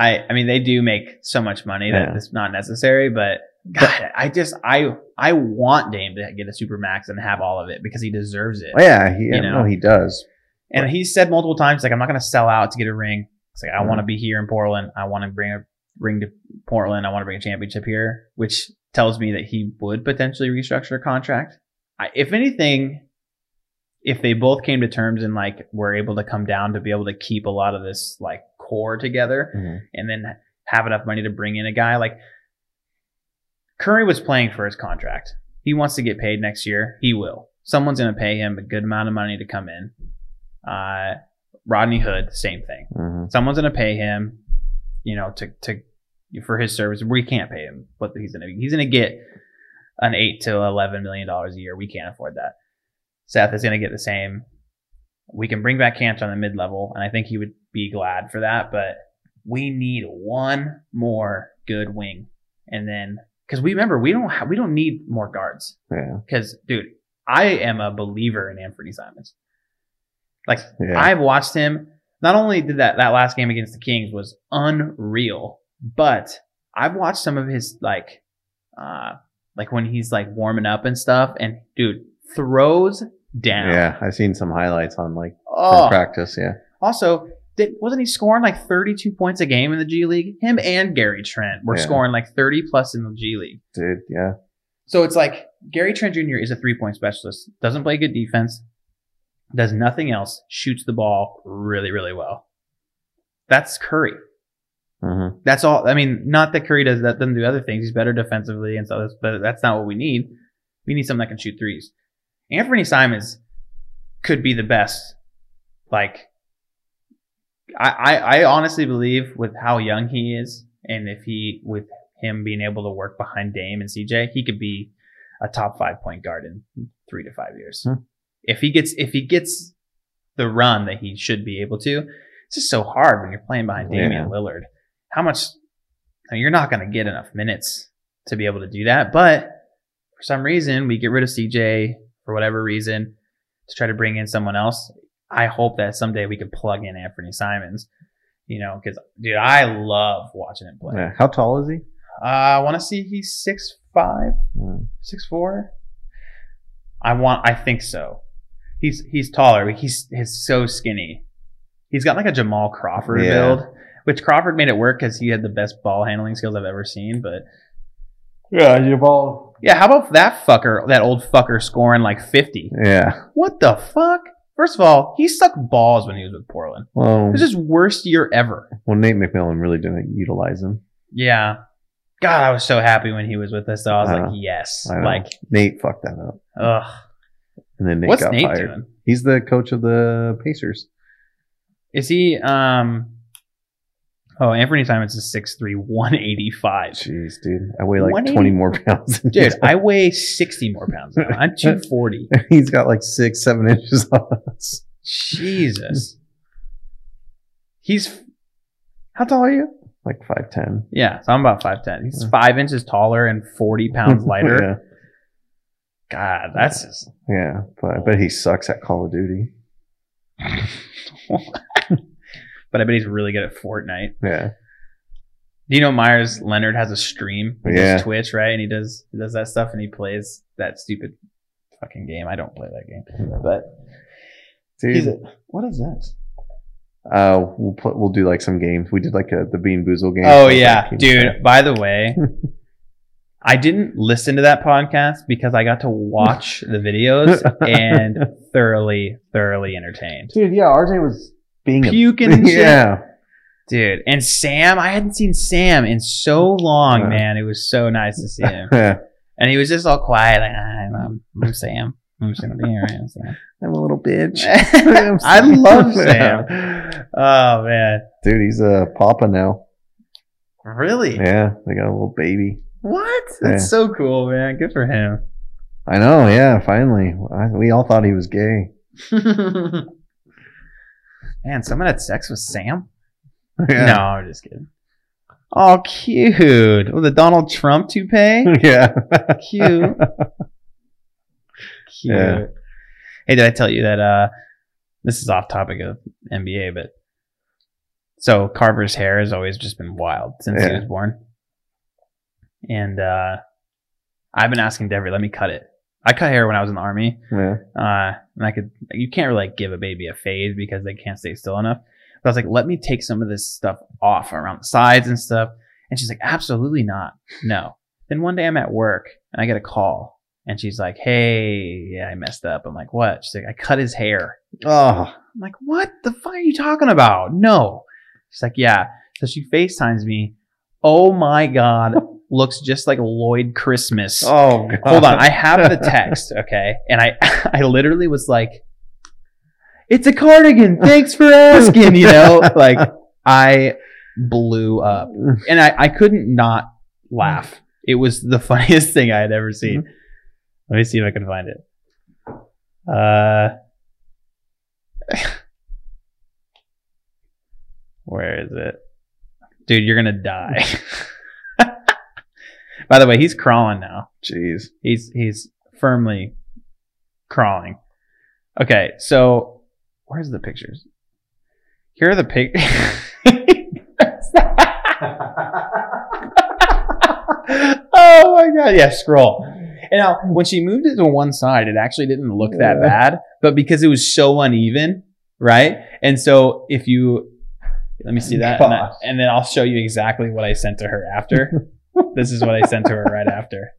I, I mean, they do make so much money that Yeah. it's not necessary. But God, I just, I, I want Dame to get a super max and have all of it because he deserves it. Oh, yeah, he, You know? no, he does. And he said multiple times, like, I'm not going to sell out to get a ring. It's like I Mhm. want to be here in Portland. I want to bring a ring to Portland. I want to bring a championship here, which tells me that he would potentially restructure a contract. I, if anything, if they both came to terms and like were able to come down to be able to keep a lot of this like core together Mhm. and then have enough money to bring in a guy like Curry was playing for his contract. He wants to get paid next year. He will. Someone's going to pay him a good amount of money to come in. Uh, Rodney Hood, same thing. Mhm. Someone's going to pay him, you know, to to for his service. We can't pay him what he's going to. He's going to get an eight to eleven million dollars a year. We can't afford that. Seth is going to get the same. We can bring back Kanter on the mid level, and I think he would be glad for that. But we need one more good wing, and then because we remember we don't ha- we don't need more guards. Yeah, Because dude, I am a believer in Anthony Simons. Like yeah. I've watched him. Not only did that that last game against the Kings was unreal, but I've watched some of his like, uh, like when he's like warming up and stuff, and dude throws down. yeah, I've seen some highlights on like Oh, practice. Yeah, also. Did, wasn't he scoring like 32 points a game in the G League? Him and Gary Trent were Yeah. scoring like 30 plus in the G League. dude. Yeah, So it's like Gary Trent Jr. is a three point specialist, doesn't play good defense, does nothing else, shoots the ball really, really well. That's Curry. hmm That's all. I mean, not that Curry does that doesn't do other things. He's better defensively and stuff, but that's not what we need. We need someone that can shoot threes. Anthony Simons could be the best. Like, I, I, I honestly believe with how young he is, and if he with him being able to work behind Dame and CJ, he could be a top five point guard in three to five years. Hmm. If he gets if he gets the run that he should be able to, it's just so hard when you're playing behind Damian Yeah. Lillard. How much I mean, you're not going to get enough minutes to be able to do that. But for some reason, we get rid of CJ for whatever reason to try to bring in someone else. I hope that someday we can plug in Anthony Simons. You know, because dude, I love watching him play. yeah. How tall is he? Uh, I want to see he's six five, Mm. six four. I want. I think so. He's he's taller. He's he's so skinny. He's got like a Jamal Crawford Yeah. build, which Crawford made it work because he had the best ball handling skills I've ever seen. But Yeah, your ball. yeah, how about that fucker, that old fucker scoring like fifty? Yeah. What the fuck? First of all, he sucked balls when he was with Portland. Well, This is his worst year ever. well, Nate McMillan really didn't utilize him. Yeah. God, I was so happy when he was with us. I was I like, know. yes. I know. Like, Nate fucked that up, ugh. and then Nate What's got Nate fired. doing? He's the coach of the Pacers. Is he um Oh, Anthony Simons is 6'3", 185. Jeez, dude. I weigh like 20 more pounds. than Dude, you. I weigh 60 more pounds now. I'm 240. He's got like six, seven inches on us. Jesus. He's how tall are you? Like 5'10. Yeah, so I'm about 5'10. He's Yeah. five inches taller and 40 pounds lighter. yeah. God, that's just Yeah. But I bet he sucks at Call of Duty. But I bet he's really good at Fortnite. Yeah. Do you know Meyers Leonard has a stream? He Yeah. Twitch, right? And he does he does that stuff and he plays that stupid fucking game. I don't play that game. But Dude, a, what is this? uh, we'll put, we'll do like some games. We did like a, the Bean Boozle game. Oh yeah, dude. By the way, I didn't listen to that podcast because I got to watch the videos and thoroughly, thoroughly entertained. Dude, yeah, RJ was being a Puking and shit. yeah. Dude, and Sam, I hadn't seen Sam in so long, Yeah. man. It was so nice to see him. Yeah. And he was just all quiet, like, ah, I'm, I'm, I'm Sam. I'm just gonna be here. I'm Sam. I'm a little bitch. I love Sam. Oh man, Dude, he's a papa now. really? Yeah, they got a little baby. What? That's Yeah. so cool, man. Good for him. I know. Yeah, finally. I, we all thought he was gay. Man, someone had sex with Sam? Yeah. No, I'm just kidding. Oh, cute. With the Donald Trump toupee? Yeah. Cute. Cute. Yeah. Hey, did I tell you that uh this is off topic of NBA, but so Carver's hair has always just been wild since he was born. And uh I've been asking Devery, let me cut it. I cut hair when I was in the army. yeah. Uh, and I could, you can't really like give a baby a fade because they can't stay still enough. But I was like, let me take some of this stuff off around the sides and stuff. And she's like, absolutely not. No. Then one day I'm at work and I get a call and she's like, hey, yeah, I messed up. I'm like, what? She's like, I cut his hair. Oh, I'm like, what the fuck are you talking about? No. She's like, yeah. So she FaceTimes me. Oh my God. Looks just like Lloyd Christmas. oh, God. Hold on, I have the text, okay? And I I literally was like, "It's a cardigan. Thanks for asking." You know, like I blew up, and I I couldn't not laugh. It was the funniest thing I had ever seen. Let me see if I can find it. Uh, where is it, dude? You're gonna die. By the way, he's crawling now. Jeez. He's he's firmly crawling. Okay, so where's the pictures? Here are the pic. oh my god! Yeah, scroll. And now, when she moved it to one side, it actually didn't look that Yeah. bad. But because it was so uneven, right? And so if you let me see that, and, I- and then I'll show you exactly what I sent to her after. this is what I sent to her right after.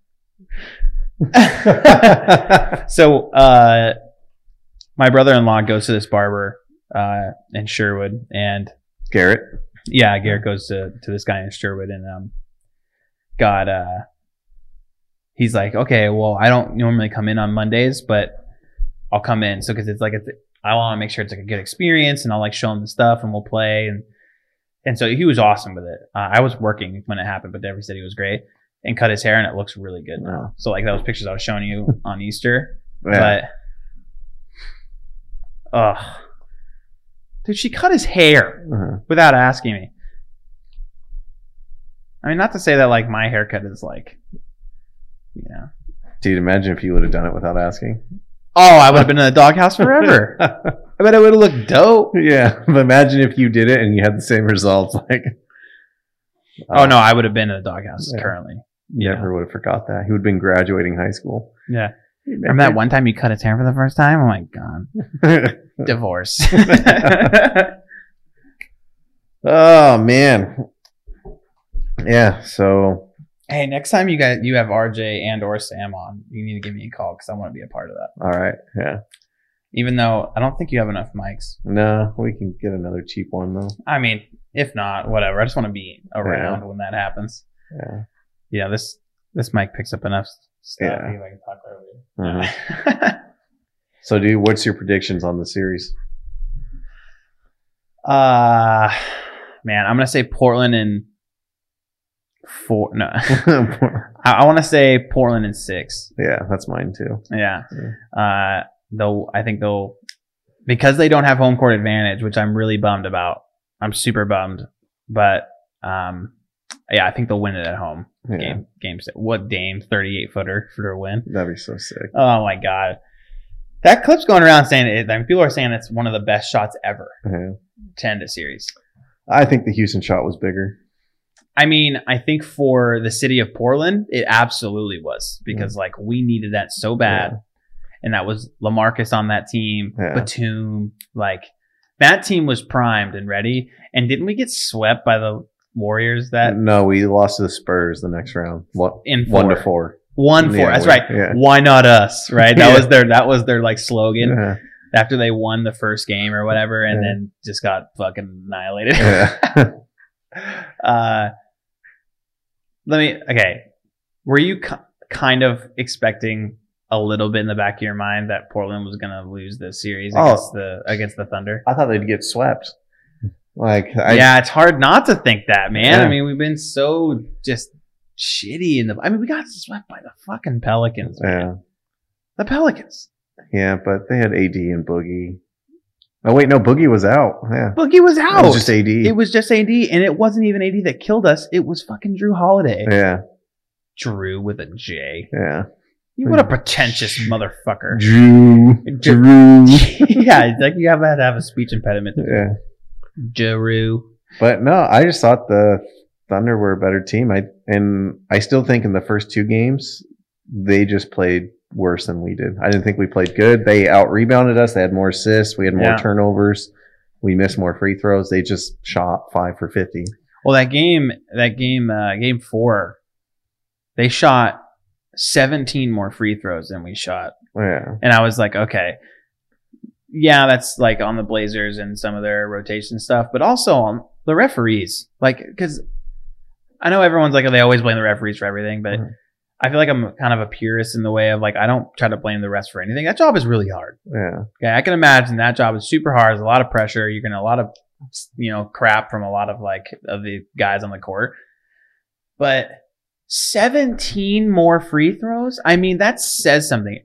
so uh my brother-in-law goes to this barber uh in Sherwood and Garrett. yeah Garrett goes to to this guy in Sherwood and um got uh he's like okay well I don't normally come in on Mondays but I'll come in so because it's like it's, I want to make sure it's like a good experience and I'll like show him the stuff and we'll play and and so he was awesome with it uh, I was working when it happened but Devery said he was great and cut his hair and it looks really good now Wow. so like those pictures I was showing you on Easter Yeah. but, ugh. Dude, she cut his hair Uh-huh. without asking me. I mean, not to say that like my haircut is like, you know. Dude, imagine if you would have done it without asking. Oh, I would have been in the doghouse forever. I bet it would have looked dope. yeah, but imagine if you did it and you had the same results. Like, Oh no, uh, I would have been in the doghouse Yeah. currently. never would have forgot that. He would have been graduating high school. Yeah. Remember that one time you cut his hair for the first time? Oh my god. Divorce. oh man. Yeah. So hey, next time you guys you have RJ and or Sam on, you need to give me a call because I want to be a part of that. all right. Yeah. Even though I don't think you have enough mics. No, we can get another cheap one though. I mean, if not, whatever. I just want to be around when that happens. Yeah. Yeah, this this mic picks up enough stuff. Yeah. If I can talk over you. So, dude, what's your predictions on the series? uh, man, I'm gonna say Portland and four. No, I, I want to say Portland and six. yeah, that's mine too. Yeah. Uh, though I think they'll because they don't have home court advantage, which I'm really bummed about. I'm super bummed, but um, yeah, I think they'll win it at home. Yeah, Game game six. What Dame 38 footer for a win? that'd be so sick. Oh my god, that clip's going around saying it. I mean, people are saying it's one of the best shots ever Yeah. to end a series. I think the Houston shot was bigger. I mean, I think for the city of Portland, it absolutely was because mm. like we needed that so bad, Yeah. and that was Lamarcus on that team, Yeah. Batum, like that team was primed and ready. And didn't we get swept by the Warriors that no, we lost to the Spurs the next round. One, in one to four? four. One four. Yeah, That's we- right. yeah. Why not us? Right. That Yeah. was their that was their like slogan Yeah. after they won the first game or whatever, and Yeah. then just got fucking annihilated. Yeah. uh, let me. Okay, were you ki- kind of expecting a little bit in the back of your mind that Portland was going to lose this series Oh. against the against the Thunder? I thought they'd get swept. Like, I, yeah, it's hard not to think that, man. I mean, we've been so just shitty in the. I mean, we got swept by the fucking Pelicans. man. yeah, The Pelicans. yeah, but they had AD and Boogie. Oh wait, no, Boogie was out. Yeah, Boogie was out. it was just AD. It was just AD, and it wasn't even AD that killed us. It was fucking Jrue Holiday. yeah, Drew with a J. yeah. You what a mm. pretentious motherfucker. Drew, Drew. Drew. yeah, it's like you have to have a speech impediment. yeah, Drew. but no, I just thought the Thunder were a better team. I and I still think in the first two games they just played worse than we did. I didn't think we played good. They out rebounded us. They had more assists. We had more Yeah. turnovers. We missed more free throws. They just shot five for fifty. Well, that game, that game, uh, game four, they shot 17 more free throws than we shot. Yeah, And I was like, okay, yeah, that's like on the Blazers and some of their rotation stuff, but also on the referees. Like, because I know everyone's like, they always blame the referees for everything, but Mhm. I feel like I'm kind of a purist in the way of like, I don't try to blame the rest for anything. That job is really hard. yeah, Okay, I can imagine that job is super hard. There's a lot of pressure. You're getting a lot of, you know, crap from a lot of like of the guys on the court. But 17 more free throws. I mean, that says something.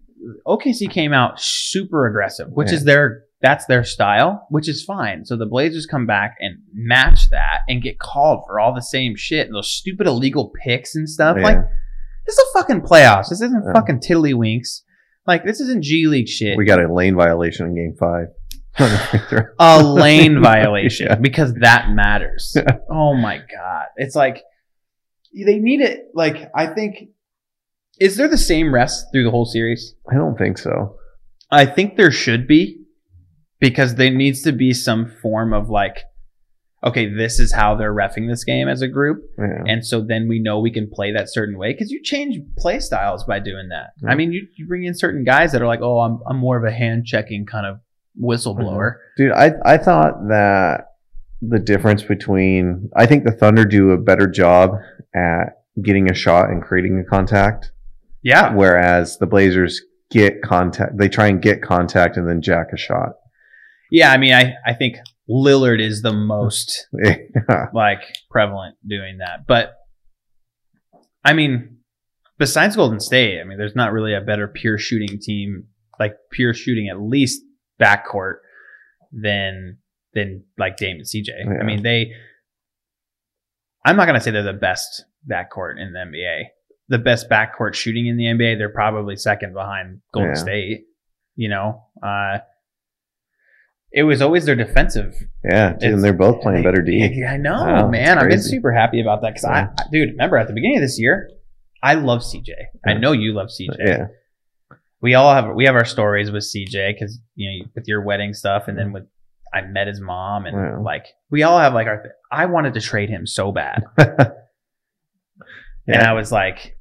OKC came out super aggressive, which Yeah. is their that's their style, which is fine. So the Blazers come back and match that and get called for all the same shit and those stupid illegal picks and stuff. yeah. Like this is a fucking playoffs. This isn't Yeah. fucking tiddlywinks. Like this isn't G League shit. we got a lane violation in Game Five. a lane violation Yeah. because that matters. oh my god. It's like they need it like I think is there the same rest through the whole series? I don't think so. I think there should be because there needs to be some form of like okay, this is how they're refing this game as a group Yeah. and so then we know we can play that certain way because you change play styles by doing that. Yeah. I mean, you, you bring in certain guys that are like, "Oh, I'm I'm more of a hand checking kind of whistleblower." Mm-hmm. Dude, I I thought that the difference between I think the Thunder do a better job at getting a shot and creating a contact, Yeah, whereas the Blazers get contact. They try and get contact and then jack a shot. Yeah, I mean, I, I think Lillard is the most Yeah. like prevalent doing that. But I mean, besides Golden State, I mean, there's not really a better pure shooting team, like pure shooting at least backcourt than than like Dame and CJ. Yeah. I mean, they. I'm not gonna say they're the best backcourt in the NBA. The best backcourt shooting in the NBA, they're probably second behind Golden Yeah. State. You know, uh, it was always their defensive yeah, dude, and they're both playing better D. yeah, I know, Wow, man. I've been super happy about that because Yeah. I, I- dude, remember at the beginning of this year, I love CJ. I know you love CJ. Yeah, We all have we have our stories with CJ because you know with your wedding stuff, and then with I met his mom, and Yeah. like we all have like our. Th- I wanted to trade him so bad, and I was like,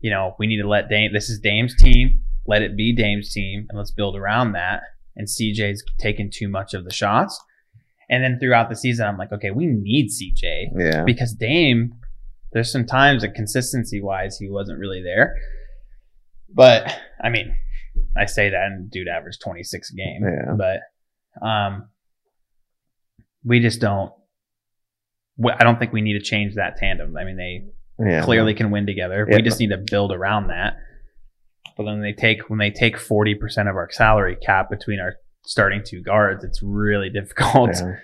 you know, we need to let Dame. This is Dame's team. Let it be Dame's team, and let's build around that. And CJ's taken too much of the shots. And then throughout the season, I'm like, okay, we need CJ yeah, because Dame, there's some times that consistency wise, he wasn't really there. But I mean, I say that and dude averaged 26 a game. Yeah. But um, we just don't. I don't think we need to change that tandem. I mean, they Yeah. clearly can win together. Yeah. We just need to build around that. But then they take when they take forty percent of our salary cap between our starting two guards, it's really difficult. Yeah.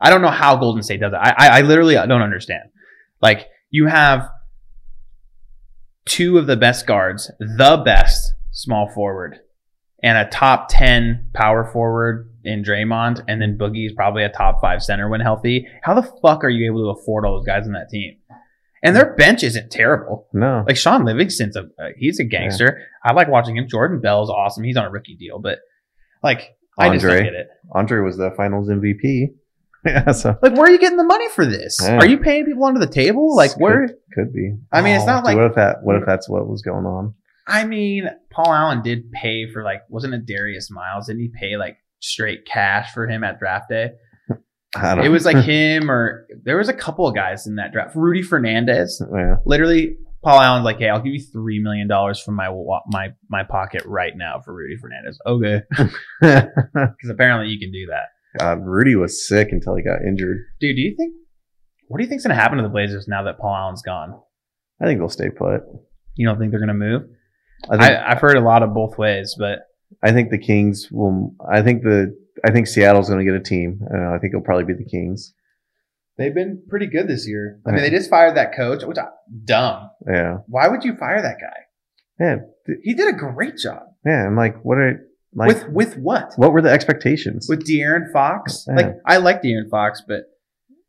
I don't know how Golden State does it. I, I, I literally don't understand. Like you have two of the best guards, the best small forward, and a top ten power forward in Draymond, and then Boogie's probably a top five center when healthy. How the fuck are you able to afford all those guys on that team? And their bench isn't terrible. No. Like Shaun Livingston's a uh, he's a gangster. I like watching him. Jordan Bell's awesome. He's on a rookie deal, but like I just don't Andre. get it. Andre was the finals MVP. yeah, so Like, where are you getting the money for this? Yeah. Are you paying people under the table? Like, where? could be. I mean, it's Oh, not like. what if that what if that's what was going on? I mean, Paul Allen did pay for like, wasn't it Darius Miles? Didn't he pay like straight cash for him at draft day? I don't It was like him or there was a couple of guys in that draft. Rudy Fernandez, oh, yeah. literally. Paul Allen's like, hey, I'll give you three million dollars from my my my pocket right now for Rudy Fernandez. Okay, because apparently you can do that, God, Rudy was sick until he got injured. dude. Do you think? What do you think's gonna happen to the Blazers now that Paul Allen's gone? I think they'll stay put. You don't think they're gonna move? I think I, I've heard a lot of both ways, but I think the Kings will. I think the I think Seattle's going to get a team. Uh, I think it'll probably be the Kings. they've been pretty good this year. I mean, they just fired that coach, which I, dumb. Yeah, Why would you fire that guy? yeah, th- He did a great job. yeah. I'm like, what are like with with what? what were the expectations? With De'Aaron Fox? Yeah. Like I like De'Aaron Fox, but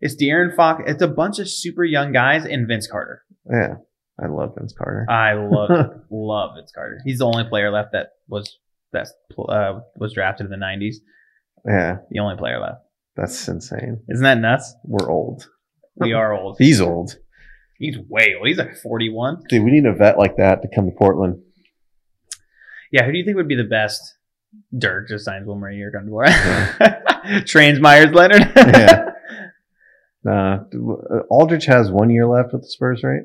it's De'Aaron Fox. It's a bunch of super young guys and Vince Carter. yeah, I love Vince Carter. I love love Vince Carter. He's the only player left that was that uh, was drafted in the '90s. Yeah, The only player left. that's insane. Isn't that nuts? We're old. We are old. He's old. He's way old. He's like 41. Dude, we need a vet like that to come to Portland. Yeah, who do you think would be the best? Dirk just signs one more year. Come to work. Trains Meyers Leonard. Yeah. Uh, Aldridge has one year left with the Spurs, right?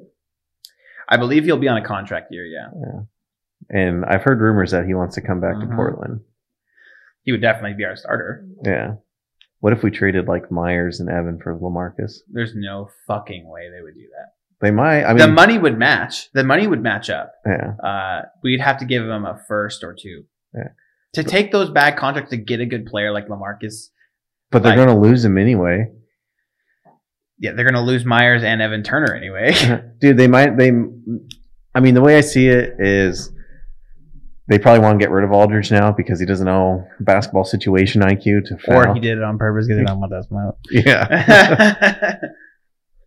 I believe he'll be on a contract year. Yeah, And I've heard rumors that he wants to come back to Portland. He would definitely be our starter. Yeah. What if we traded like Meyers and Evan for Lamarcus? There's no fucking way they would do that. They might. I mean, the money would match. The money would match up. yeah, Uh, we'd have to give him a first or two. Yeah. To take those bad contracts to get a good player like Lamarcus, but they're Like- going to lose him anyway. yeah, they're gonna lose Meyers and Evan Turner anyway. Dude, they might. They. I mean, the way I see it is, they probably want to get rid of Aldridge now because he doesn't know basketball situation IQ to foul. or he did it on purpose because he don't want that smoke. Yeah, yeah,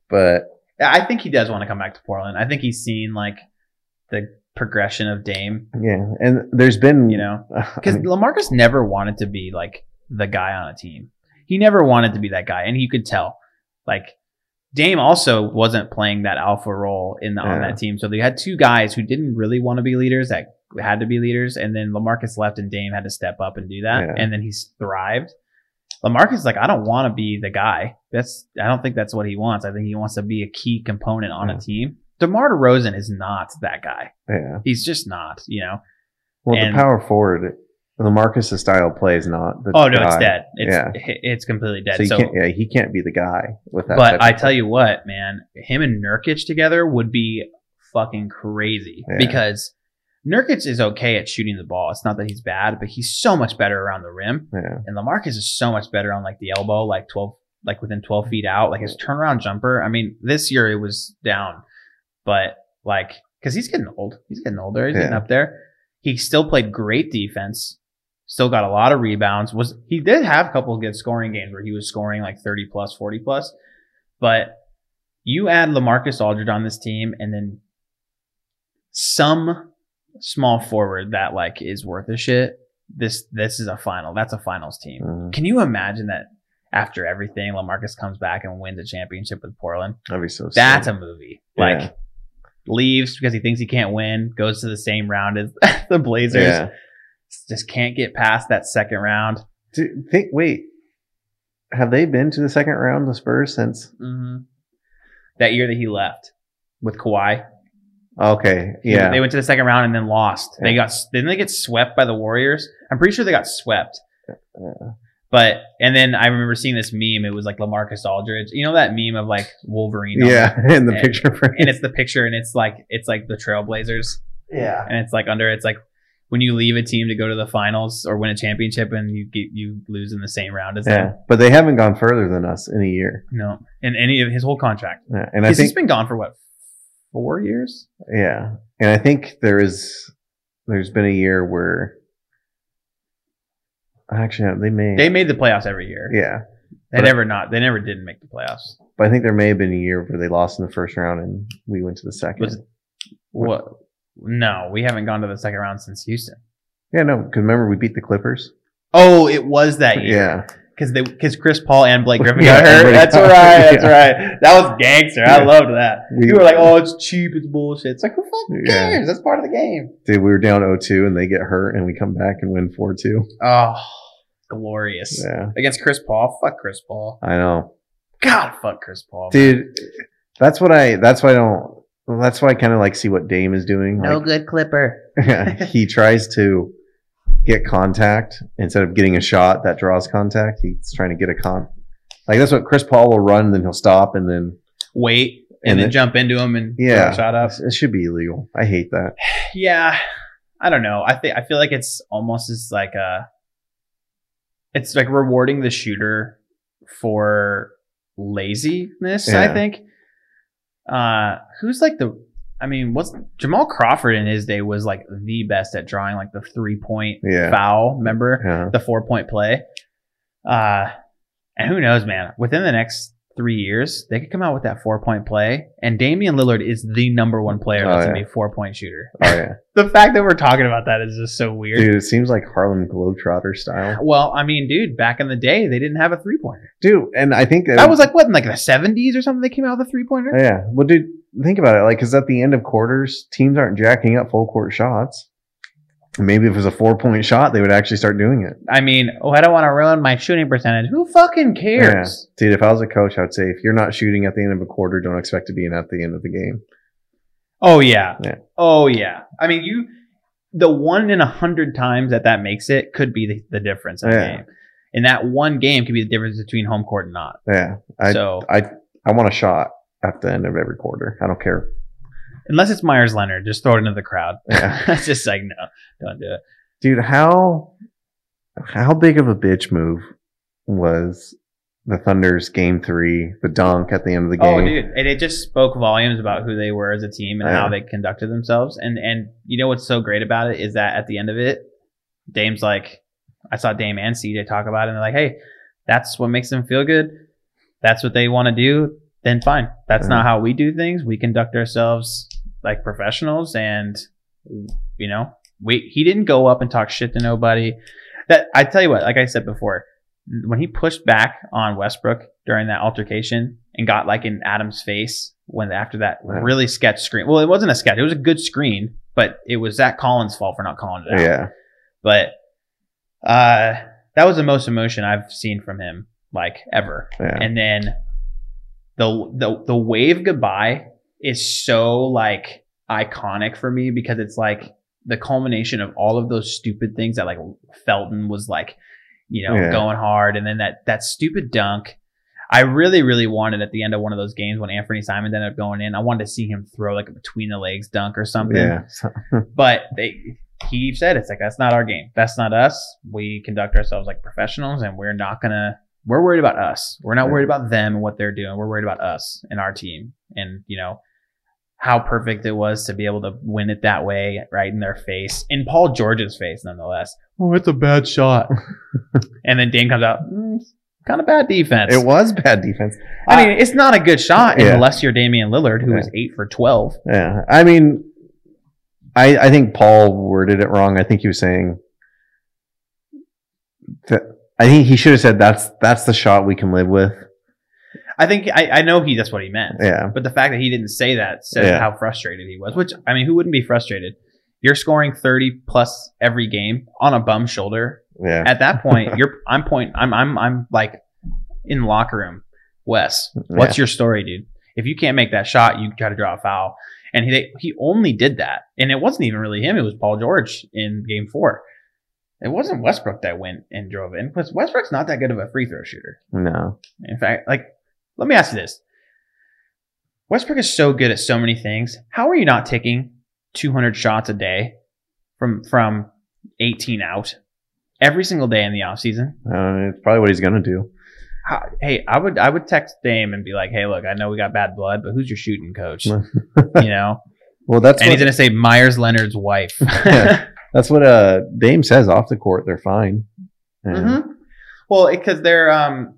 but I think he does want to come back to Portland. I think he's seen like the progression of Dame, yeah, and there's been you know, I because mean, Lamarcus never wanted to be like the guy on a team. He never wanted to be that guy, and you could tell. Like Dame also wasn't playing that alpha role in the, on that team, so they had two guys who didn't really want to be leaders that had to be leaders, and then Lamarcus left, and Dame had to step up and do that, Yeah. and then he's thrived. Lamarcus is like, I don't want to be the guy. That's I don't think that's what he wants. I think he wants to be a key component on Yeah. a team. DeMar DeRozan is not that guy. yeah. He's just not. You know. Well, And- the power forward, the Marcus' style play is not. The Oh no, it's dead. It's Yeah. it's completely dead. So, So, can't, yeah, he can't be the guy with that. but I tell you what, man, him and Nurkic together would be fucking crazy Yeah. because Nurkic is okay at shooting the ball. It's not that he's bad, but he's so much better around the rim, yeah, and Lamarcus is so much better on like the elbow, like twelve, like within twelve feet out, like his turnaround jumper. I mean, this year it was down, but like because he's getting old, he's getting older, he's getting up there. He still played great defense. Still got a lot of rebounds. Was he did have a couple of good scoring games where he was scoring like 30 plus, 40 plus. But you add Lamarcus Aldridge on this team and then some small forward that like is worth a shit. This this is a final. That's a finals team. Mhm. Can you imagine that after everything, Lamarcus comes back and wins a championship with Portland? that'd be so. That's sick. a movie. Like Yeah. leaves because he thinks he can't win, goes to the same round as the Blazers, yeah. just can't get past that second round. Do, think. Wait, have they been to the second round? The Spurs since? hmm That year that he left with Kawhi, Okay, yeah, they went to the second round and then lost. They got didn't they get swept by the Warriors? I'm pretty sure they got swept. But and then I remember seeing this meme. It was like Lamarcus Aldridge. You know that meme of like Wolverine. on Yeah, in the and- picture frame. and it's the picture and it's like it's like the Trailblazers yeah. and it's like under it's like when you leave a team to go to the finals or win a championship and you get you lose in the same round as Yeah, them. but they haven't gone further than us in a year. No, in any of his whole contract. Yeah, and I Because he's think been gone for what four years? Yeah, and I think there is there's been a year where actually they made They made the playoffs every year. yeah, They but- never not. They never didn't make the playoffs. but I think there may have been a year where they lost in the first round and we went to the second. Was what? No, we haven't gone to the second round since Houston. yeah, no, because remember we beat the Clippers. Oh, it was that year. Yeah, because they because Chris Paul and Blake Griffin Yeah, got hurt. everybody That's got right. That's yeah. right. That was gangster. I loved that. We- you were like, "Oh, it's cheap. It's bullshit." It's like, who fucking Yeah. cares? That's part of the game. dude, we were down 0-2 and they get hurt and we come back and win four two. Oh, glorious Yeah, against Chris Paul. Fuck Chris Paul. I know, God, fuck Chris Paul. dude. That's what I. That's why I don't. well, That's why I kind of like see what Dame is doing. no Like, good Clipper. he tries to get contact instead of getting a shot that draws contact. He's trying to get a con. Like that's what Chris Paul will run, then he'll stop, and then Wait and, And then then- jump into him and Yeah. a shot up. it should be illegal. I hate that. Yeah, I don't know. I think I feel like it's almost as like a. It's like rewarding the shooter for laziness. I think. Uh, who's like the? I mean, what's Jamal Crawford in his day was like the best at drawing like the three point Yeah. foul. Remember Yeah. the four point play? Uh, and who knows, man? Within the next three years, they could come out with that four point play, and Damian Lillard is the number one player Oh, that's yeah. gonna be a four point shooter Oh yeah, the fact that we're talking about that is just so weird. dude. It seems like Harlem Globetrotter style, Well, I mean, dude, back in the day, they didn't have a three pointer. dude. And I think That was like what in like the seventies or something. They came out with a three pointer. yeah. Well, dude, think about it. Like, because at the end of quarters, teams aren't jacking up full court shots. Maybe if it was a four point shot, they would actually start doing it. I mean, oh, I don't want to ruin my shooting percentage. Who fucking cares? Dude, if I was a coach, I would say if you're not shooting at the end of a quarter, don't expect to be in at the end of the game. Oh yeah. Yeah. Oh yeah. I mean, you, the one in a hundred times that that makes it could be the, the difference in the game. And that one game could be the difference between home court and not. Yeah, I so I I want a shot at the end of every quarter. I don't care. unless it's Meyers Leonard, just throw it into the crowd. Yeah. it's just like no, don't do it. Dude, how how big of a bitch move was the Thunder's game three, the dunk at the end of the oh, game? Oh, dude, and it just spoke volumes about who they were as a team and Yeah. how they conducted themselves. And and you know what's so great about it is that at the end of it, Dame's like, I saw Dame and CJ talk about it, and they're like, hey, that's what makes them feel good. That's what they want to do. Then fine. That's not how we do things. We conduct ourselves like professionals, and you know, we he didn't go up and talk shit to nobody. That I tell you what, like I said before, when he pushed back on Westbrook during that altercation and got like in Adams' face when after that really sketch screen. Well, it wasn't a sketch; it was a good screen, but it was Zach Collins' fault for not calling it out. yeah, But uh, that was the most emotion I've seen from him like ever. yeah, And then the the the wave goodbye is so like iconic for me because it's like the culmination of all of those stupid things that like Felton was like, you know, Yeah. going hard, and then that that stupid dunk. I really, really wanted at the end of one of those games when Anthony Simons ended up going in. I wanted to see him throw like a between the legs dunk or something. yeah. But they, he said it's like that's not our game. That's not us. We conduct ourselves like professionals, and we're not gonna. We're worried about us. We're not worried about them and what they're doing. We're worried about us and our team, and you know how perfect it was to be able to win it that way, right in their face, in Paul George's face, nonetheless. Oh, it's a bad shot. and then Dame comes out, mm, kind of bad defense. It was bad defense. I mean, it's not a good shot Yeah. unless you're Damian Lillard, who was eight for twelve. Yeah, I mean, I I think Paul worded it wrong. I think he was saying that. I think he should have said that's that's the shot we can live with. I think I, I know he that's what he meant. Yeah, But the fact that he didn't say that says Yeah. how frustrated he was. Which I mean, who wouldn't be frustrated? You're scoring 30 plus every game on a bum shoulder. yeah, At that point, you're I'm point I'm I'm I'm like in locker room. Wes, what's your story, dude? If you can't make that shot, you try to draw a foul. And he he only did that, and it wasn't even really him. It was Paul George in Game Four. It wasn't Westbrook that went and drove in because Westbrook's not that good of a free throw shooter. No. In fact, like, let me ask you this: Westbrook is so good at so many things. How are you not taking 200 shots a day from from 18 out every single day in the off season? Uh, it's probably what he's gonna do. How, hey, I would I would text Dame and be like, "Hey, look, I know we got bad blood, but who's your shooting coach?" you know, Well, that's and what, he's gonna say Meyers Leonard's wife. Yeah. That's what uh Dame says off the court. They're fine. And hmm Well, because they're um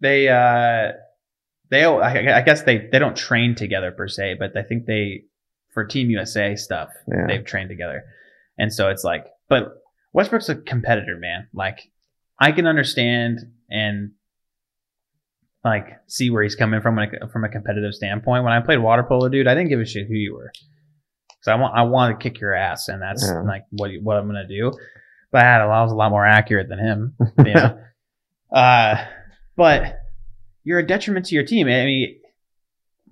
they uh they I, I guess they they don't train together per se, but I think they for Team USA stuff Yeah. they've trained together, and so it's like, but Westbrook's a competitor, man. Like I can understand and like see where he's coming from from a competitive standpoint. When I played water polo, dude, I didn't give a shit who you were. So I want I want to kick your ass, and that's Yeah. like what what I'm gonna do. But I was a lot more accurate than him. You know? uh, but you're a detriment to your team. I mean,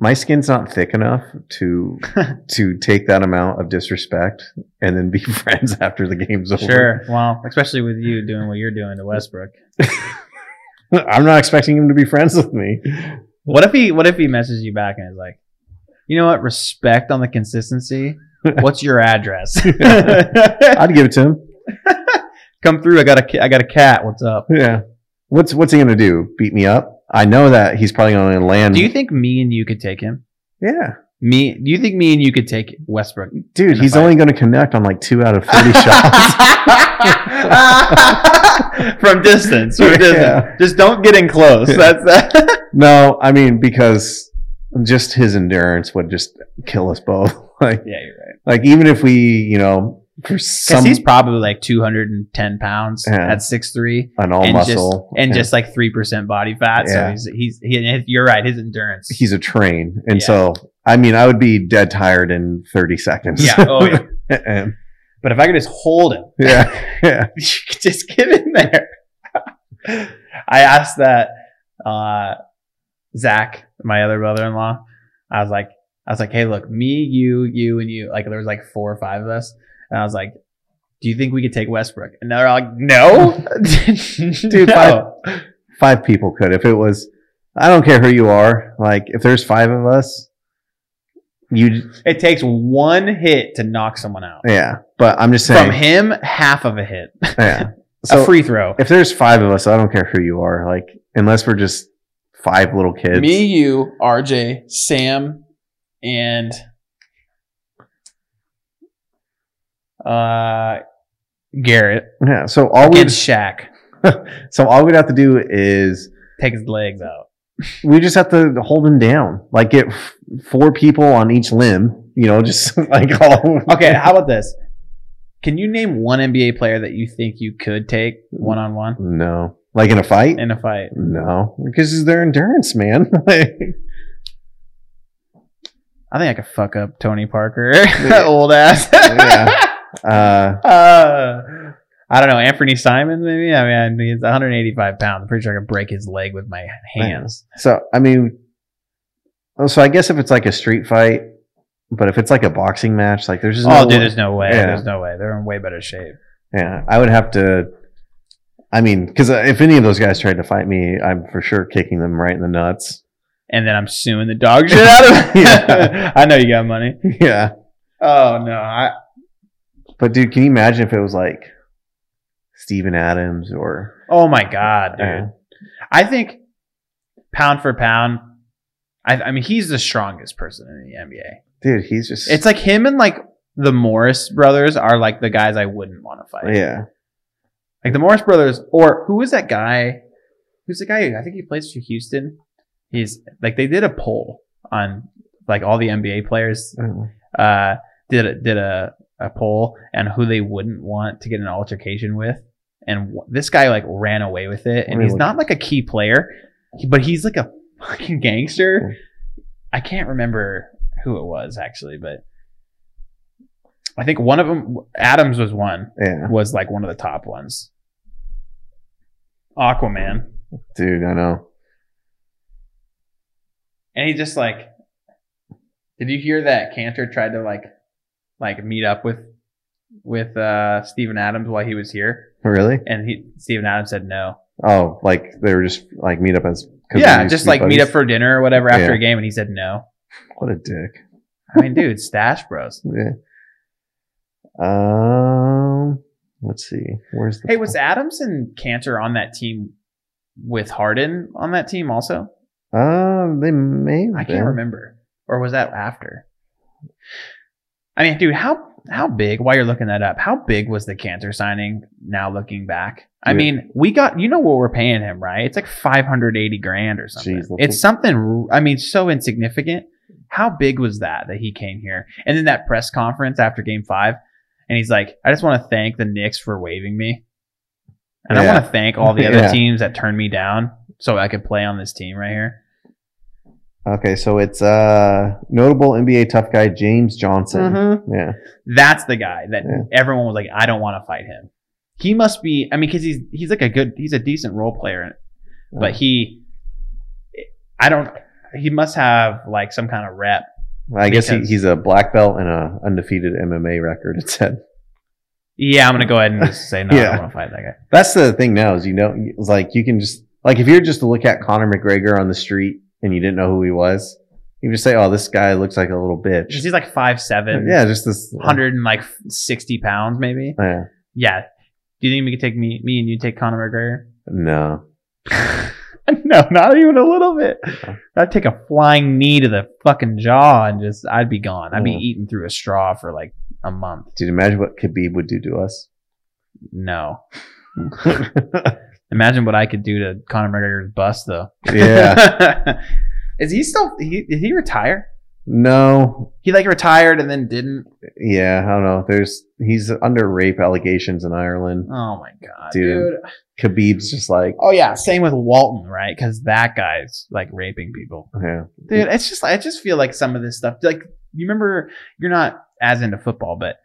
My skin's not thick enough to to take that amount of disrespect and then be friends after the game's over. sure. Well, especially with you doing what you're doing to Westbrook. I'm not expecting him to be friends with me. What if he What if he messages you back and is like, you know what? Respect on the consistency. What's your address? I'd give it to him. Come through. I got a I got a cat. What's up? Yeah. What's what's he gonna do? Beat me up? I know that he's probably gonna land. Do you think me and you could take him? yeah, Me? Do you think me and you could take Westbrook? dude. He's only gonna connect on like two out of thirty shots. from distance. From distance. Yeah. Just don't get in close. Yeah. That's that. No, I mean because just his endurance would just kill us both. like, yeah, you're right. like even if we, you know, for some he's probably like 210 pounds Yeah. at 6'3 an all and muscle just, and yeah. just like 3% body fat. So Yeah. he's, he's, he, you're right. His endurance. he's a train, and Yeah. so I mean I would be dead tired in thirty seconds. yeah. Oh, yeah. And- But if I could just hold him, yeah, yeah. you could just get in there. I asked that, uh, Zach, my other brother-in-law, I was like, I was like, hey, look, me, you, you, and you. Like there was like four or five of us, and I was like, do you think we could take Westbrook? And they're all like, no, Dude, no. five, five people could if it was. I don't care who you are. Like if there's five of us, you It takes one hit to knock someone out. yeah. But I'm just saying, From him, half of a hit, yeah. a free throw. if there's five of us, I don't care who you are. Like unless we're just five little kids. Me, you, RJ, Sam, and uh, Garrett Yeah. So all we Shaq. so all we'd have to do is Take his legs out. we just have to hold him down. Like get f- four people on each limb. You know, just like all. Okay, how about this? Can you name one NBA player that you think you could take one on one No, like in a fight. in a fight? No, because it's their endurance, man. Like, I think I could fuck up Tony Parker, that old ass. Yeah. uh, Uh, I don't know. Anthony Simon, maybe. I mean, he's 185 pounds. I'm pretty sure I could break his leg with my hands. so I mean, oh, so I guess if it's like a street fight, but if it's like a boxing match, like there's just no. Oh, no dude, way- there's no way. Yeah. There's no way. They're in way better shape. yeah, I would have to. I mean, because if any of those guys tried to fight me, I'm for sure kicking them right in the nuts. And then I'm suing the dog shit out of them. I know you got money. Yeah, Oh no, I but dude, can you imagine if it was like Steven Adams or Oh my god, dude. uh, I think pound for pound, I, I mean he's the strongest person in the NBA. dude? He's just It's like him and like the Morris brothers are like the guys I wouldn't want to fight. yeah. Like the Morris brothers, or who is that guy? Who's the guy? I think he plays for Houston. He's like they did a poll on like all the NBA players. Uh, Uh, did a, did a a poll and who they wouldn't want to get an altercation with, and w- this guy like ran away with it. And me he's not like a key player, but he's like a fucking gangster. I can't remember who it was actually, but I think one of them, Adams was one Yeah, was like one of the top ones. Aquaman. dude, I know. And he just like did you hear that Kanter tried to like like meet up with with uh, Steven Adams while he was here, Really? and he Steven Adams said no. Oh, like they were just like meet up as. 'cause Yeah, just like meet up for dinner or whatever after Yeah. a game, and he said no. What a dick. I mean, dude, stash bros. Yeah. Um. Let's see. Where's the? Hey, was Adams and Kanter on that team with Harden on that team also? Um. They may. have I can't remember. Or was that after? I mean, dude, how how big? While you're looking that up, how big was the Kanter signing? Now looking back, I mean, we got you know what we're paying him, right? It's like 580 grand or something. Jeez, it's something. I mean, so insignificant. How big was that that he came here? And then that press conference after Game Five, and he's like, "I just want to thank the Knicks for waiving me, and I want to thank all the other Yeah. teams that turned me down so I could play on this team right here." Okay, so it's uh notable NBA tough guy James Johnson. Yeah. That's the guy that Yeah. everyone was like, I don't want to fight him. He must be. I mean, because he's he's like a good, he's a decent role player, but he, I don't. He must have like some kind of rep. I guess he, because- he's a black belt and a undefeated MMA record. It said. Yeah, I'm gonna go ahead and just say no. I Yeah. don't want to fight that guy. That's the thing now is you know it's like you can just like if you're just to look at Conor McGregor on the street and you didn't know who he was, you just say, "Oh, this guy looks like a little bitch." He's like five seven, Yeah, just this hundred and like sixty pounds maybe. Yeah. Yeah. Do you think we could take me, me and you take Conor McGregor? No. no, not even a little bit. I'd take a flying knee to the fucking jaw and just, I'd be gone. I'd be Mm. eating through a straw for like a month. Dude, imagine what Khabib would do to us. No. Imagine what I could do to Conor McGregor's bust, though. yeah. Is he still, he, did he retire? No. He like retired and then didn't. Yeah, I don't know. There's he's under rape allegations in Ireland. Oh my God, Dude. dude. Khabib's just like, Oh yeah. Same with Walton, right? Because that guy's like raping people. yeah. dude it's just i just feel like some of this stuff like you remember you're not as into football but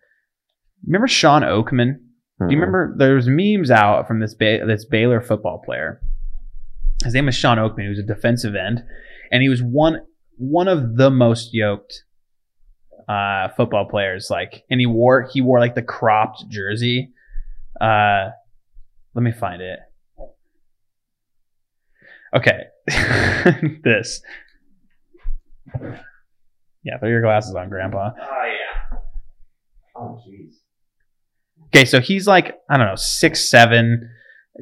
remember shawn oakman do you remember there's memes out from this ba- this baylor football player his name was shawn oakman he was a defensive end and he was one one of the most yoked uh football players like and he wore he wore like the cropped jersey uh let me find it okay this yeah, throw your glasses on, Grandpa. Oh yeah. Oh jeez. Okay, so he's like, I don't know, six seven,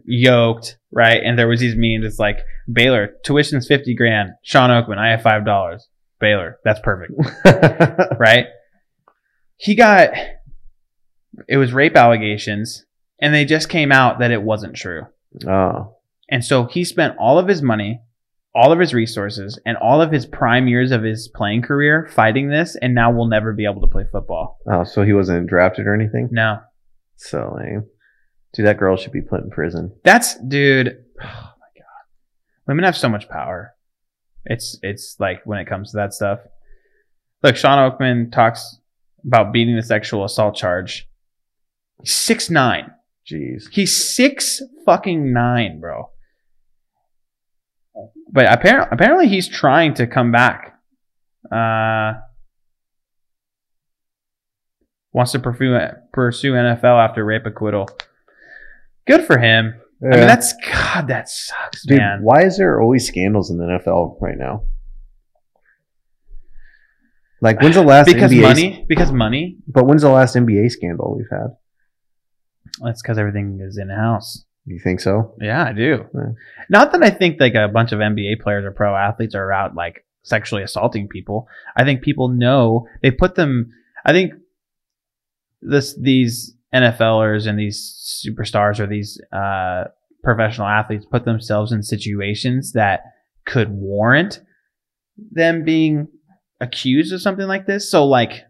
yoked, right? And there was these memes. It's like Baylor tuition's fifty grand. Shawn Oakman, I have five dollars. Baylor, that's perfect, right? He got it was rape allegations, and they just came out that it wasn't true. oh. And so he spent all of his money, all of his resources, and all of his prime years of his playing career fighting this, and now we'll never be able to play football. Oh, so he wasn't drafted or anything? No. So lame. Dude, that girl should be put in prison. That's dude. Women have so much power. It's it's like when it comes to that stuff. Look, Shawn Oakman talks about beating the sexual assault charge. He's six nine. Jeez. He's six fucking nine, bro. But apparently, apparently he's trying to come back. Uh, wants to pursue pursue NFL after rape acquittal. Good for him. I mean, that's God. That sucks, Dude, man. why is there always scandals in the NFL right now? Like, when's the last because NBA money. Because money. But when's the last NBA scandal we've had? That's because everything is in house. You think so? Yeah, I do. Yeah. Not that I think like a bunch of NBA players or pro athletes are out like sexually assaulting people. I think people know they put them. I think this these NFLers and these superstars or these uh, professional athletes put themselves in situations that could warrant them being accused of something like this. So like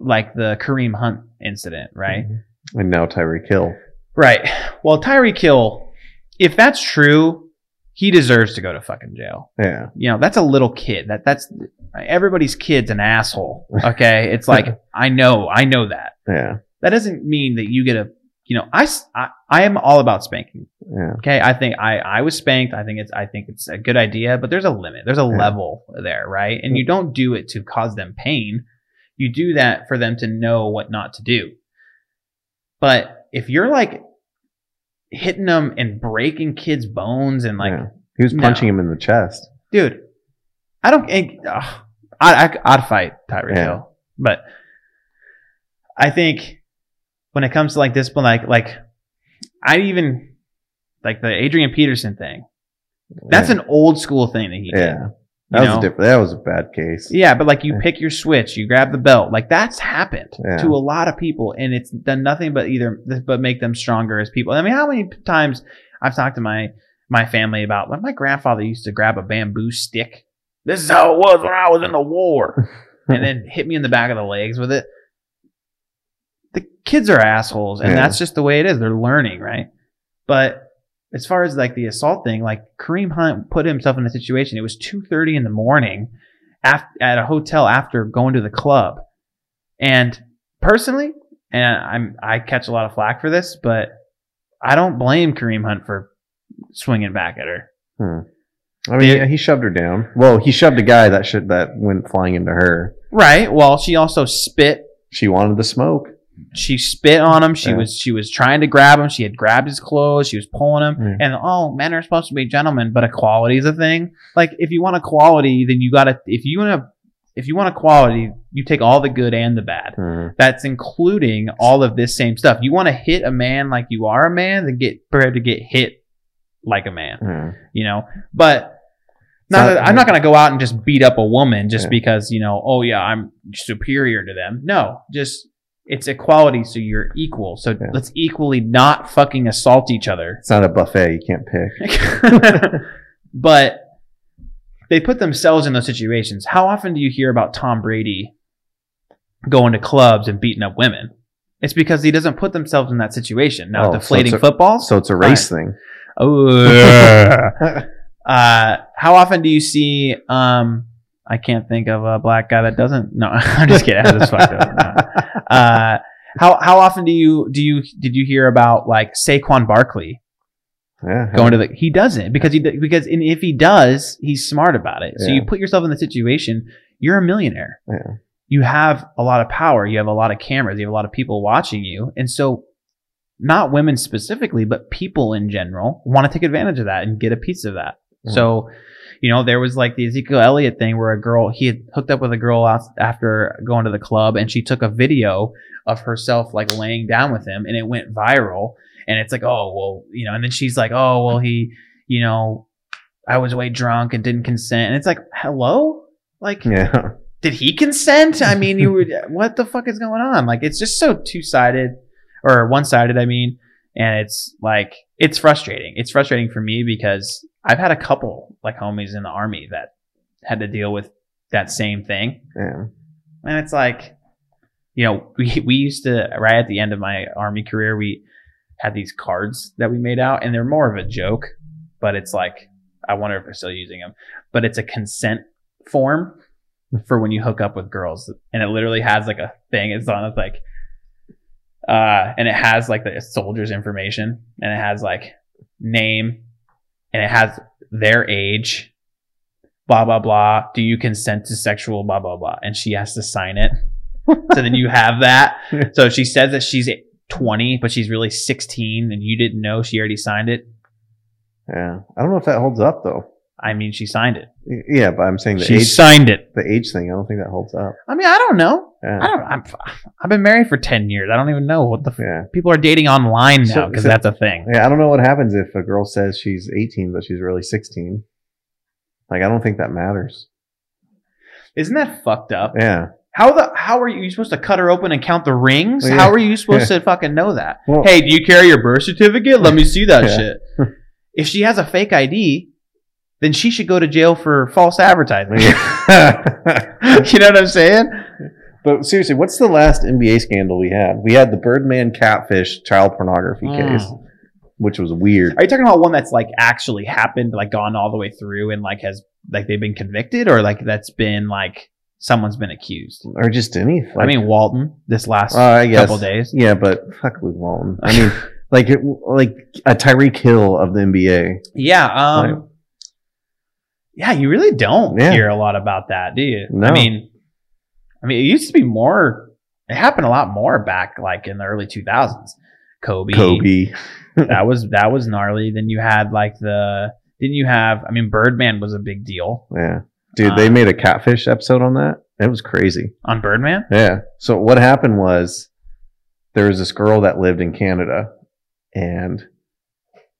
like the Kareem Hunt incident, right? And now Tyreek Hill. Right. Well, Tyreek Hill, if that's true, he deserves to go to fucking jail. Yeah. You know, that's a little kid. That that's everybody's kid's an asshole. Okay, it's like I know, I know that. Yeah. That doesn't mean that you get a. You know, I, I, I am all about spanking. Yeah. Okay, I think I I was spanked. I think it's I think it's a good idea, but there's a limit. There's a Yeah. level there, right? And you mm. don't do it to cause them pain. You do that for them to know what not to do. But if you're like hitting them and breaking kids' bones and like, Yeah. He was No. punching him in the chest. dude, I don't. think- ugh, I, I I'd fight Tyreek Yeah. Hill, but I think when it comes to like discipline, like like I even like the Adrian Peterson thing. That's yeah. an old school thing that he did. yeah. That was know? a different. That was a bad case. Yeah, but like you Yeah. pick your switch, you grab the belt. Like that's happened Yeah. to a lot of people, and it's done nothing but either but make them stronger as people. I mean, how many times I've talked to my my family about like my grandfather used to grab a bamboo stick. This is how it was when I was in the war, and then hit me in the back of the legs with it. The kids are assholes, and Yeah. that's just the way it is. They're learning, right? But as far as like the assault thing, like Kareem Hunt put himself in a situation. It was two thirty in the morning, af- at a hotel after going to the club, and personally, and I'm I catch a lot of flack for this, but I don't blame Kareem Hunt for swinging back at her. Hmm. I mean, yeah, he shoved her down. Well, he shoved a guy that should that went flying into her. Right. Well, she also spit. She wanted the smoke. She spit on him. She Yeah. was she was trying to grab him. She had grabbed his clothes. She was pulling him. Yeah. And oh, men are supposed to be gentlemen, but equality is a thing. Like if you want equality, then you gotta if you want to if you want equality, you take all the good and the bad. Hmm. That's including all of this same stuff. You want to hit a man like you are a man, then get prepared to get hit like a man. Hmm. You know, but. Not that, I'm not going to go out and just beat up a woman just Yeah. because you know. Oh yeah, I'm superior to them. No, just it's equality, so you're equal. So Yeah. let's equally not fucking assault each other. It's not a buffet. You can't pick. but they put themselves in those situations. How often do you hear about Tom Brady going to clubs and beating up women? It's because he doesn't put themselves in that situation. Now, Oh, deflating it's a- footballs. So it's a race thing. Oh, uh, how often do you see? Um, I can't think of a black guy that doesn't. No, I'm just kidding. I just fucked up. No. Uh, how how often do you do you did you hear about like Saquon Barkley yeah. going to the? He doesn't because he because and if he does, he's smart about it. So Yeah. you put yourself in the situation. You're a millionaire. Yeah. You have a lot of power. You have a lot of cameras. You have a lot of people watching you, and so not women specifically, but people in general want to take advantage of that and get a piece of that. Mhm. So, you know, there was like the Ezekiel Elliott thing where a girl, he had hooked up with a girl after going to the club and she took a video of herself like laying down with him and it went viral. And it's like, oh, well, you know, and then she's like, oh, well, he, you know, I was way drunk and didn't consent. And it's like, hello? Like, Yeah. did he consent? I mean, you were, what the fuck is going on? Like, it's just so two sided or one sided, I mean. And it's like, it's frustrating. It's frustrating for me because I've had a couple like homies in the army that had to deal with that same thing. Yeah. And it's like, you know, we, we used to, right at the end of my army career, we had these cards that we made out and they're more of a joke, but it's like, I wonder if they're still using them, but it's a consent form for when you hook up with girls. And it literally has like a thing. It's on, it's like, uh, and it has like the soldier's information and it has like name and it has their age, blah, blah, blah. Do you consent to sexual, blah, blah, blah. And she has to sign it. so then you have that. So she says that she's 20, but she's really 16 and you didn't know she already signed it. Yeah. I don't know if that holds up though. I mean, she signed it. Yeah, but I'm saying the she age, signed it. the age thing. I don't think that holds up. I mean, I don't know. Yeah. I don't. I'm, I've been married for ten years. I don't even know what the. F- Yeah. People are dating online now because so- that's a thing. Yeah. I don't know what happens if a girl says she's 18 but she's really 16. Like I don't think that matters. Isn't that fucked up? Yeah. How the how are you, you supposed to cut her open and count the rings? Yeah. How are you supposed to fucking know that? Well- hey, do you carry your birth certificate? Let me see that shit. If she has a fake ID, then she should go to jail for false advertising. You know what I'm saying? but seriously, what's the last NBA scandal we had? We had the Birdman catfish child pornography Mm. case, which was weird. Are you talking about one that's like actually happened, like gone all the way through and like has like they've been convicted, or like that's been like someone's been accused? Or just anything. I mean, Walton this last Uh, couple days. Yeah, but fuck Luke Walton. I mean, like it, like a Tyreek Hill of the NBA. Yeah. Um. Right. Yeah, you really don't Yeah. hear a lot about that, do you? No. I mean, I mean, it used to be more. It happened a lot more back, like in the early 2000s. Kobe. Kobe. that was that was gnarly. Then you had like the didn't you have? I mean, Birdman was a big deal Yeah. Dude, they Uh, made a catfish episode on that. It was crazy. on Birdman. Yeah. So what happened was there was this girl that lived in Canada and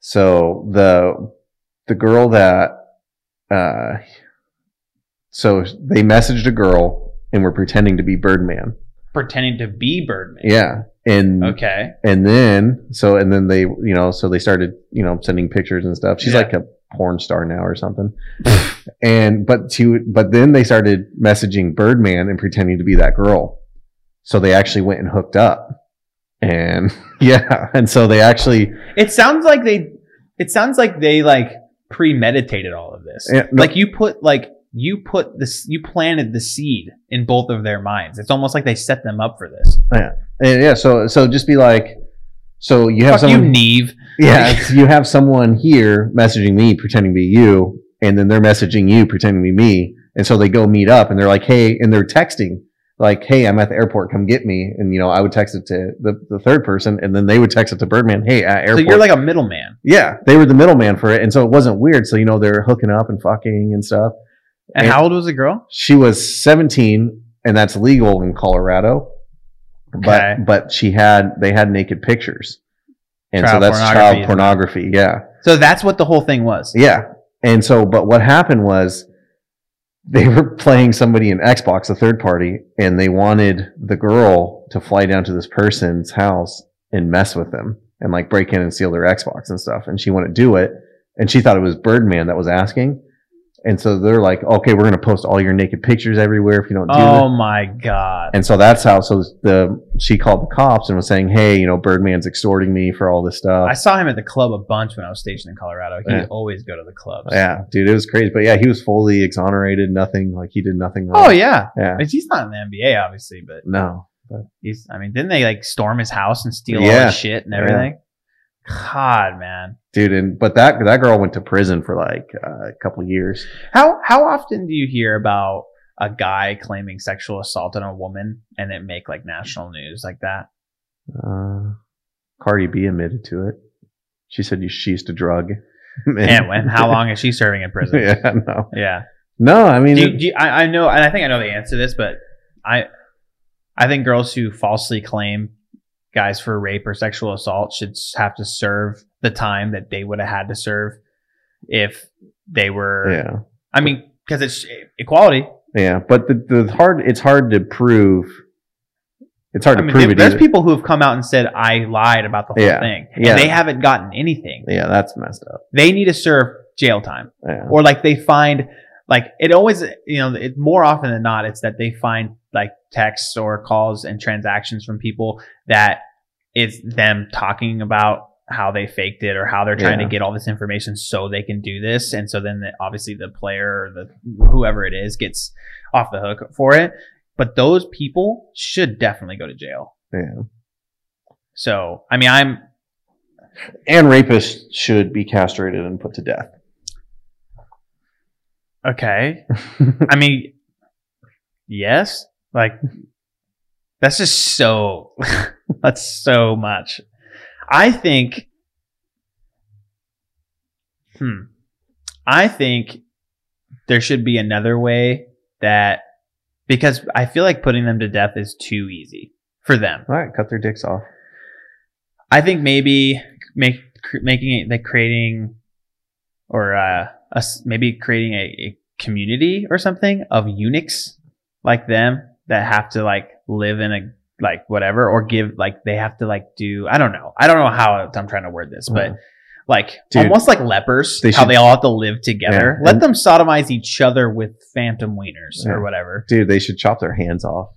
so the the girl that uh so they messaged a girl and were pretending to be Birdman. Pretending to be Birdman. Yeah. And Okay. and then so and then they you know so they started you know sending pictures and stuff she's Yeah. like a porn star now or something and but she would- but then they started messaging birdman and pretending to be that girl so they actually went and hooked up and yeah and so they actually It sounds like they. It sounds like they like premeditated all of this. Yeah, no- Like you put like you put this you planted the seed in both of their minds. It's almost like they set them up for this. and yeah so so just be like so you have Fuck you, Nev. yeah so you have someone here messaging me pretending to be you and then they're messaging you pretending to be me and so they go meet up and they're like hey and they're texting like hey i'm at the airport come get me and you know i would text it to the, the third person and then they would text it to birdman hey at So you're like a middleman. yeah they were the middleman for it and so it wasn't weird so you know they're hooking up and fucking and stuff And And- how old was the girl? she was 17 and that's legal in colorado Okay. but but she had they had naked pictures and so that's pornography, child pornography yeah So that's what the whole thing was. Yeah. And so, but what happened was they were playing somebody in Xbox, a third party, and they wanted the girl to fly down to this person's house and mess with them and like break in and steal their Xbox and stuff. And she wouldn't do it. And she thought it was Birdman that was asking. And so they're like, okay, we're going to post all your naked pictures everywhere if you don't do it. Oh it. my god. And so that's how, so the, she called the cops and was saying, hey, you know, Birdman's extorting me for all this stuff. I saw him at the club a bunch when I was stationed in Colorado. He Yeah. would always go to the clubs. yeah, dude, it was crazy. But yeah, he was fully exonerated. Nothing, like he did nothing wrong. Oh yeah. Yeah. He's not in the NBA, obviously, but No. he's. I mean, didn't they like storm his house and steal all Yeah. his shit and everything? God, man. Dude, and but that that girl went to prison for like uh, a couple years. How how often do you hear about a guy claiming sexual assault on a woman and it make like national news like that? Uh, Cardi B admitted to it. She said she used to drug. And when? How long is she serving in prison? yeah, no, Yeah. no. I mean, Do you, do you- I, I know, and I think I know the answer to this, but I, I think girls who falsely claim guys for rape or sexual assault should have to serve the time that they would have had to serve if they were. yeah, I mean, because it's equality. yeah. But the the hard it's hard to prove. It's hard I to mean, prove it. there's either. people who have come out and said I lied about the whole Yeah. thing, Yeah. they haven't gotten anything. yeah, that's messed up. They need to serve jail time. Yeah, or like they find like it always you know it more often than not it's that they find texts or calls and transactions from people that it's them talking about how they faked it or how they're trying Yeah. to get all this information so they can do this and so then the, obviously the player or the whoever it is gets off the hook for it but those people should definitely go to jail yeah. so i mean i'm And rapists should be castrated and put to death. okay I mean, yes, like that's just so that's so much. I think hmm. I think there should be another way that because I feel like putting them to death is too easy for them. All right, cut their dicks off. I think maybe make cr- making it like creating or uh us maybe creating a, a community or something of eunuchs like them that have to like live in a like whatever or give like they have to like do I don't know. I don't know how I'm trying to word this but Mhm. like Dude, almost like lepers they how should- they all have to live together. Yeah, let and- them sodomize each other with phantom wieners Yeah. or whatever. Dude, they should chop their hands off.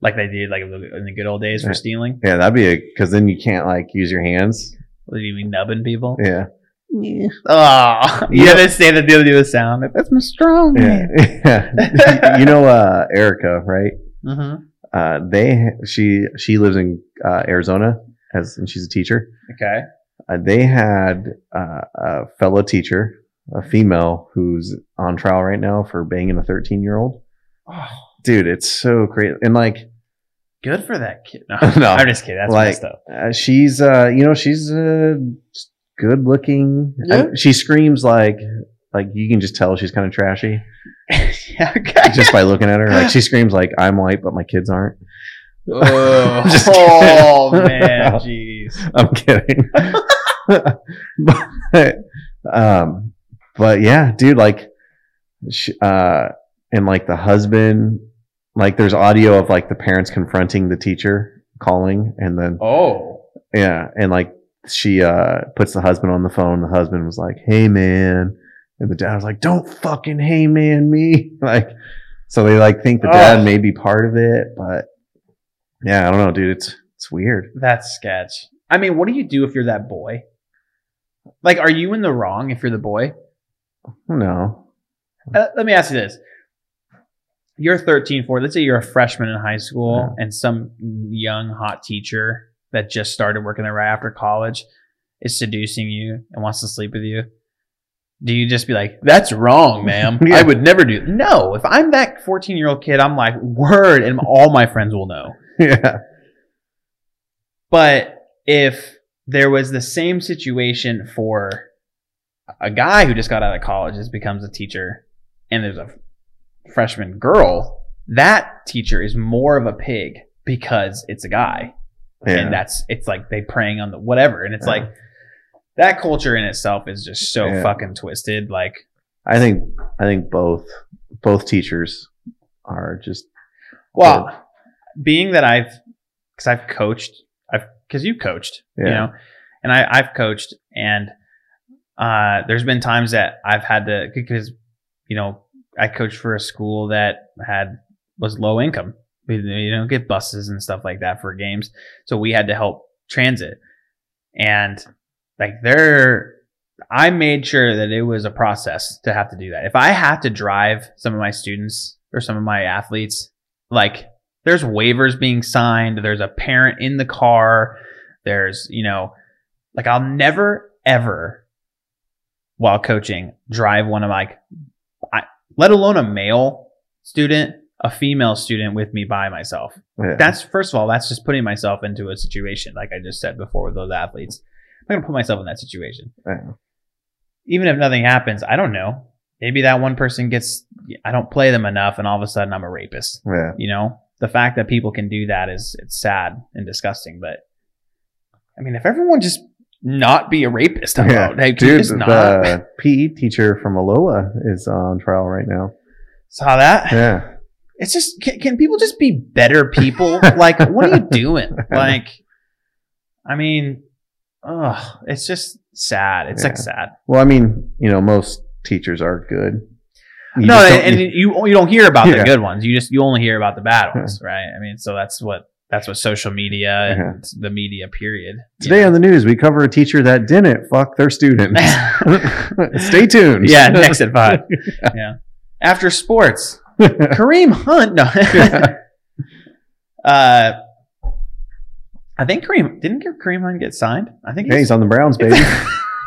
like they did like in the good old days for stealing? Yeah, that'd be a because then you can't like use your hands. what do you mean nubbing people? Yeah, Oh, you Yeah. gotta say the deal do a sound. That's my strong yeah, yeah. you know, uh, Erica, right? Mm-hmm. Uh, they she she lives in uh, Arizona as and she's a teacher. Okay. Uh, they had uh, a fellow teacher, a female who's on trial right now for banging a 13 year old. Oh, Dude, it's so crazy. And like, Good for that kid. No, No. I'm just kidding. That's Like- messed up. Uh, she's, uh, you know, she's uh, good looking. Yeah. she screams like, like you can just tell she's kind of trashy yeah, okay. just by looking at her. Like she screams like, "I'm white, but my kids aren't." oh, Just oh, man, jeez. I'm kidding. but, um, but yeah, dude, like, sh- uh, and like the husband, like there's audio of like the parents confronting the teacher calling and then, Oh, yeah. And like she, uh, puts the husband on the phone. The husband was like, Hey man. And the dad was like, don't fucking hey man me. Like, so they like think the dad may be part of it, but yeah, I don't know, dude. It's, it's weird. that's sketch. I mean, what do you do if you're that boy? Like, are you in the wrong if you're the boy? No. Uh, let me ask you this. You're 13, 14. Let's say you're a freshman in high school and some young hot teacher that just started working there right after college is seducing you and wants to sleep with you. Do you just be like, that's wrong, ma'am? Yeah. I would never do. No, if I'm that 14 year old kid, I'm like, word, and all my friends will know. yeah. But if there was the same situation for a guy who just got out of college, just becomes a teacher, and there's a freshman girl, that teacher is more of a pig because it's a guy. Yeah. And that's it's like they preying on the whatever. And it's Yeah. like that culture in itself is just so Yeah. fucking twisted. Like I think I think both both teachers are just Well, being that I've, because I've coached, I've because you coached, you know, and I I've coached, and uh, there's been times that I've had to because you know I coached for a school that had was low income, we you know get buses and stuff like that for games, so we had to help transit, and like they're. I made sure that it was a process to have to do that. If I have to drive some of my students or some of my athletes like there's waivers being signed there's a parent in the car there's you know like i'll never ever while coaching drive one of my I, let alone a male student a female student with me by myself yeah. that's first of all that's just putting myself into a situation like i just said before with those athletes i'm gonna put myself in that situation Yeah. even if nothing happens i don't know maybe that one person gets i don't play them enough and all of a sudden i'm a rapist yeah. you know the fact that people can do that is it's sad and disgusting but i mean if everyone just not be a rapist how Yeah. about hey can Dude, just not the PE teacher from Aloha is on trial right now. saw that Yeah. It's just can, can people just be better people like what are you doing like i mean oh it's just sad it's like sad Well, I mean, you know, most teachers are good. You no and, and you you don't hear about the good ones you just you only hear about the bad ones right i mean so that's what that's what social media and the media period today know? on the news, we cover a teacher that didn't fuck their students. Stay tuned. Yeah, next at five. yeah. After sports, Kareem Hunt. No. uh, I think Kareem didn't Kareem Hunt get signed. I think Hey, he's on the Browns, baby.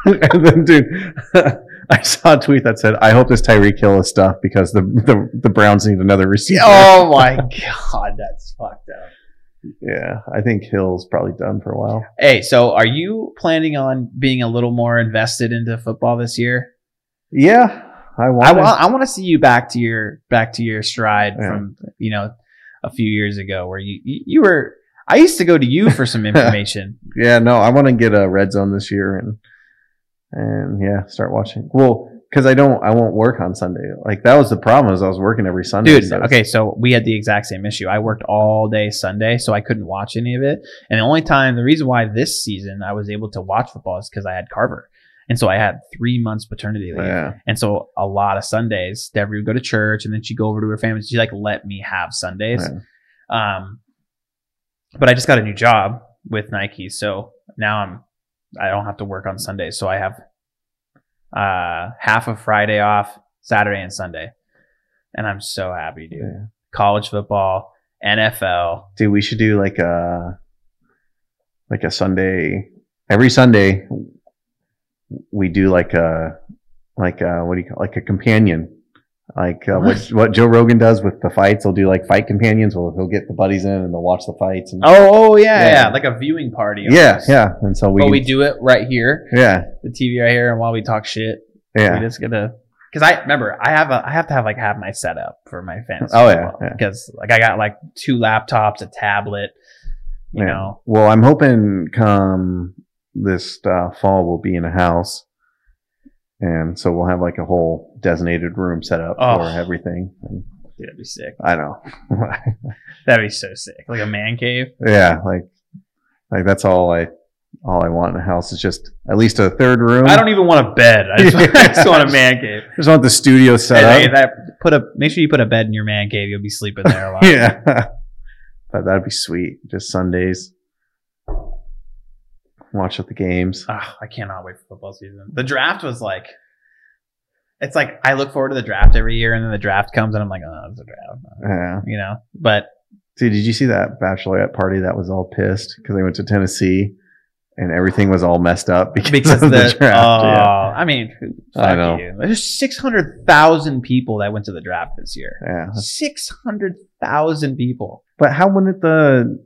and then, dude, I saw a tweet that said, "I hope this Tyreek Hill is stuff because the, the the Browns need another receiver." oh my god, that's fucked up. Yeah, I think Hill's probably done for a while. Hey, so are you planning on being a little more invested into football this year? Yeah, I I want. want I want to see you back to your back to your stride Yeah. from you know a few years ago where you you, you were. I used to go to you for some information. yeah, no, I want to get a red zone this year and and yeah, start watching. Well, because I don't, I won't work on Sunday. Like that was the problem. Is I was working every Sunday. Dude, so okay, so we had the exact same issue. I worked all day Sunday, so I couldn't watch any of it. And the only time, the reason why this season I was able to watch football is because I had Carver. And so I had three months paternity leave. Yeah, And so a lot of Sundays, Debbie would go to church and then she'd go over to her family. She like let me have Sundays. Um, but I just got a new job with Nike. So now I'm, I don't have to work on Sundays. So I have, uh, half of Friday off, Saturday and Sunday. And I'm so happy, dude. Yeah. College football, NFL. dude, we should do like a like a Sunday every Sunday. We do like a like a what do you call like a companion Like uh, what what Joe Rogan does with the fights, he'll do like fight companions. Well, he'll get the buddies in and they'll watch the fights. And, Oh, oh yeah, Yeah. yeah, like a viewing party. yeah, almost. yeah. And so we, But we do it right here, yeah, the TV right here, and while we talk shit, yeah. we just gonna Because I remember I have a I have to have like have my setup for my fantasy. Oh, yeah, yeah. Because like I got like two laptops, a tablet. You Yeah. know, Well, I'm hoping come this uh, fall we'll be in a house, and so we'll have like a whole designated room set up Oh. for everything. And Dude, that'd be sick. I know. That'd be so sick. Like a man cave. yeah, like like that's all I all I want in a house is just at least a third room. I don't even want a bed. I just, I just want a man cave. I just want the studio set hey, up. that put a make sure you put a bed in your man cave. You'll be sleeping there a lot. yeah, but that'd be sweet. Just Sundays, watch at the games. Ah, I cannot wait for football season. The draft was like, it's like I look forward to the draft every year, and then the draft comes, and I'm like, oh, it's a draft, Yeah. you know. But See, did you see that bachelorette party that was all pissed because they went to Tennessee and everything was all messed up because, because of the, the, draft? oh, yeah. I mean, fuck I know. you. There's six hundred thousand people that went to the draft this year. yeah. Six hundred thousand people. But how wouldn't the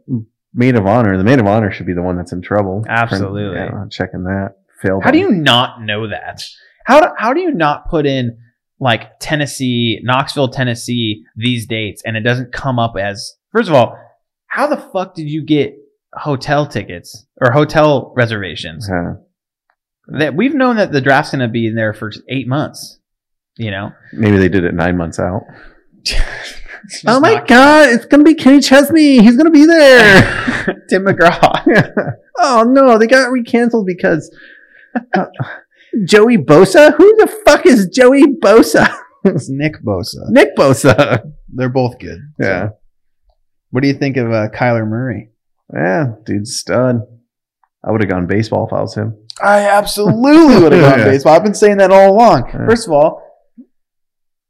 maid of honor, the maid of honor should be the one that's in trouble? Absolutely. Yeah, checking that. Failed. How do you not know that? How do, how do you not put in like Tennessee, Knoxville, Tennessee, these dates, and it doesn't come up as first of all, how the fuck did you get hotel tickets or hotel reservations? Yeah. That we've known that the draft's going to be in there for eight months. You know. Maybe they did it nine months out. Oh my god, it's gonna be Kenny Chesney. He's gonna be there. Tim McGraw. oh no, they got recanceled because uh, Joey Bosa. Who the fuck is Joey Bosa? It's Nick Bosa. Nick Bosa. They're both good. Yeah, What do you think of uh, Kyler Murray? yeah, dude's stud. I would have gone baseball if I was him. I absolutely would have gone Yeah. baseball. I've been saying that all along. Yeah. First of all,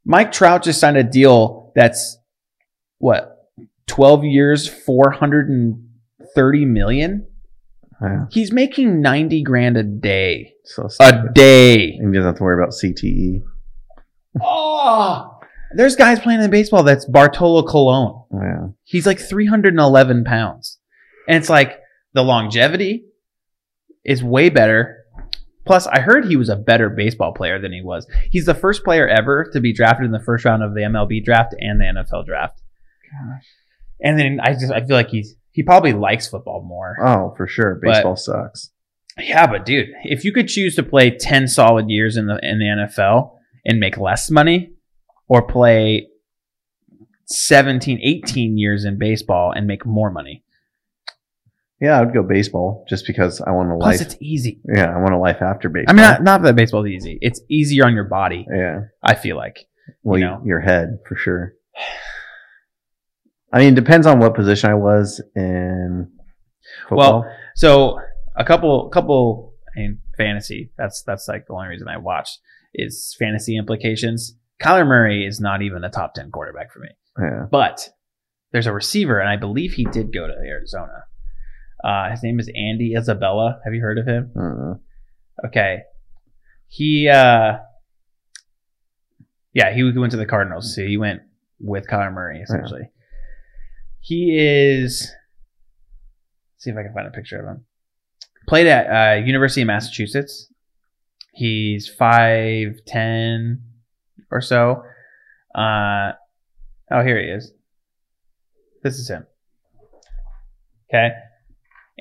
Mike Trout just signed a deal that's what, 12 years, 430 million? Yeah, He's making 90 grand a day. so A day. And he doesn't have to worry about. CTE. Oh, ah! there's guys playing in baseball that's Bartolo Colon. Yeah, He's like 311 pounds. And it's like the longevity is way better. Plus, I heard he was a better baseball player than he was. He's the first player ever to be drafted in the first round of the MLB draft and the NFL draft. And then I just I feel like he's he probably likes football more. oh for sure. But- Baseball sucks. Yeah, but dude, if you could choose to play 10 solid years in the in the NFL and make less money or play 17, 18 years in baseball and make more money. Yeah, I would go baseball just because I want a Plus life. it's easy. Yeah, I want a life after baseball. I mean, not, not that baseball's easy. It's easier on your body, yeah. I feel like. Well, you know. your head for sure. I mean, it depends on what position I was in football. So a couple, couple, I mean, fantasy. That's that's like the only reason I watch is fantasy implications. Kyler Murray is not even a top ten quarterback for me, yeah. but there's a receiver, and I believe he did go to Arizona. Uh, his name is Andy Isabella. Have you heard of him? Don't. Okay, he, uh, yeah, he went to the Cardinals. So he went with Kyler Murray essentially. He is. let's see if I can find a picture of him. Played at uh, University of Massachusetts. He's five ten or so. Uh, oh, here he is. This is him. Okay.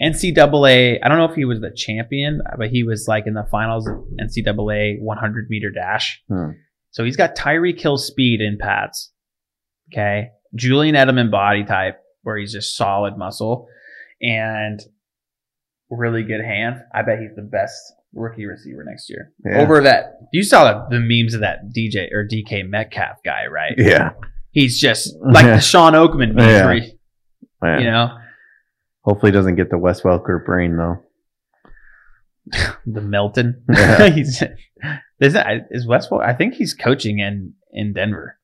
NCAA. I don't know if he was the champion, but he was like in the finals of NCAA 100 meter dash. Hmm. So he's got Tyreek Hill speed in pads. Okay. Julian Edelman body type, where he's just solid muscle and really good hand. I bet he's the best rookie receiver next year. Yeah. Over that, you saw the, the memes of that DJ or DK Metcalf guy, right? Yeah. He's just like the Shawn Oakman memes, Yeah. you know, Hopefully, he doesn't get the Wes Welker brain though. the Melton. Yeah. he's is that is Westfall? I think he's coaching in in Denver.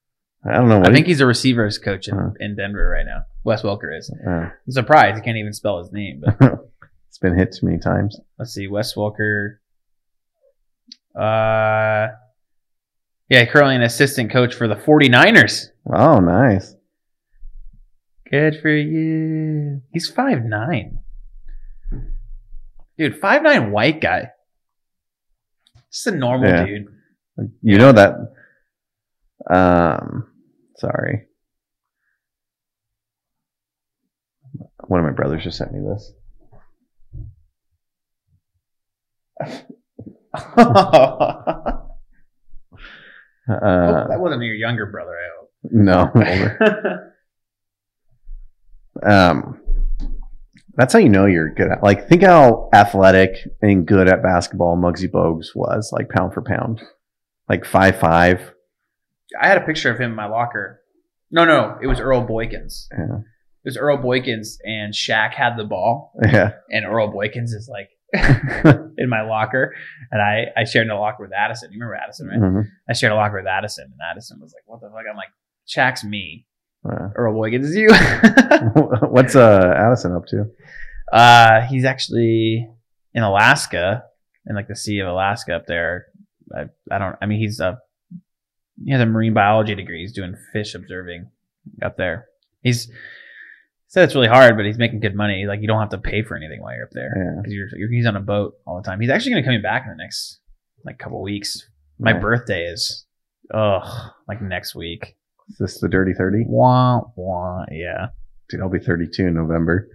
I don't know I think he, he's a receivers coach in, Huh. in Denver right now. Wes Welker is. uh, I'm surprised he can't even spell his name. But it's been hit too many times. let's see, Wes Welker. Uh, Yeah, currently an assistant coach for the 49ers. Oh, nice. Good for you. He's five nine. Dude, five nine white guy. Just a normal Yeah. dude. You know that. Um, sorry. One of my brothers just sent me this. Uh, that wasn't your younger brother, I hope. no, older. Um, that's how you know you're good at. Like, think how athletic and good at basketball Muggsy Bogues was, like pound for pound, like five five. I had a picture of him in my locker. No, no, it was Earl Boykins. Yeah. It was Earl Boykins, and Shaq had the ball, Yeah, and Earl Boykins is like in my locker, and I I shared a locker with Addison. You remember Addison, right? Mhm. I shared a locker with Addison, and Addison was like, "What the fuck?" I'm like, "Shaq's me. Yeah. Earl Boykins is you." What's uh Addison up to? uh, he's actually in Alaska, in like the Sea of Alaska up there. I, I don't. I mean, he's a he has a marine biology degree. He's doing fish observing up there. He's said it's really hard, but he's making good money. Like you don't have to pay for anything while you're up there Yeah. because you're, you're he's on a boat all the time. He's actually going to come back in the next like couple weeks. My birthday is ugh like next week. Is this the Dirty Thirty? Wah wah. Yeah. Dude, I'll be 32 in November.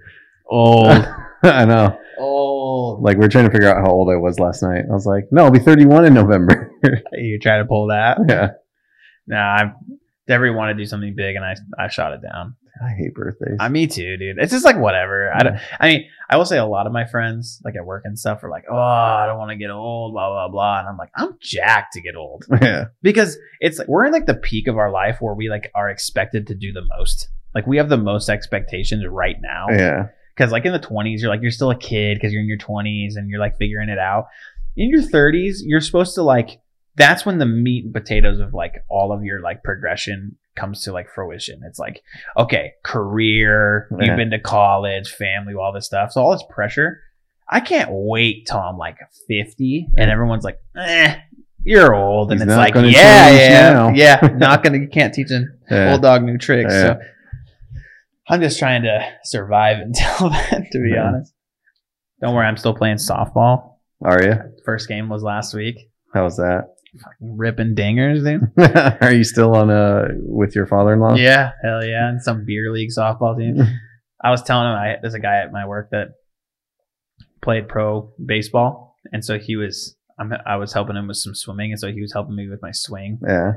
Old. Oh. I know. old. Like, we are trying to figure out how old I was last night. I was like, no, I'll be 31 in November. You try to pull that. yeah. Nah, I Devery wanted to do something big, and I I shot it down. I hate birthdays. I me too, dude. It's just like whatever. I don't. I mean, I will say a lot of my friends, like at work and stuff, are like, "Oh, I don't want to get old," blah blah blah, and I'm like, I'm jacked to get old yeah. because it's like we're in like the peak of our life where we like are expected to do the most. Like we have the most expectations right now. Yeah. Because like in the 20s, you're like you're still a kid because you're in your 20s and you're like figuring it out. In your 30s, you're supposed to like that's when the meat and potatoes of like all of your like progression comes to like fruition. It's like okay, career, Yeah. you've been to college, family, all this stuff. So all this pressure. I can't wait till I'm like 50 and everyone's like, eh, you're old. And He's it's like, yeah, yeah, now. yeah, not gonna, you can't teach an Yeah. old dog new tricks. So I'm just trying to survive until then, to be honest. Don't worry, I'm still playing softball. Are you? First game was last week. How's that? Fucking ripping dingers, dude. Are you still on uh with your father-in-law? Yeah, hell yeah. And some beer league softball team. I was telling him I there's a guy at my work that played pro baseball, and so he was I'm, I was helping him with some swimming, and so he was helping me with my swing. Yeah.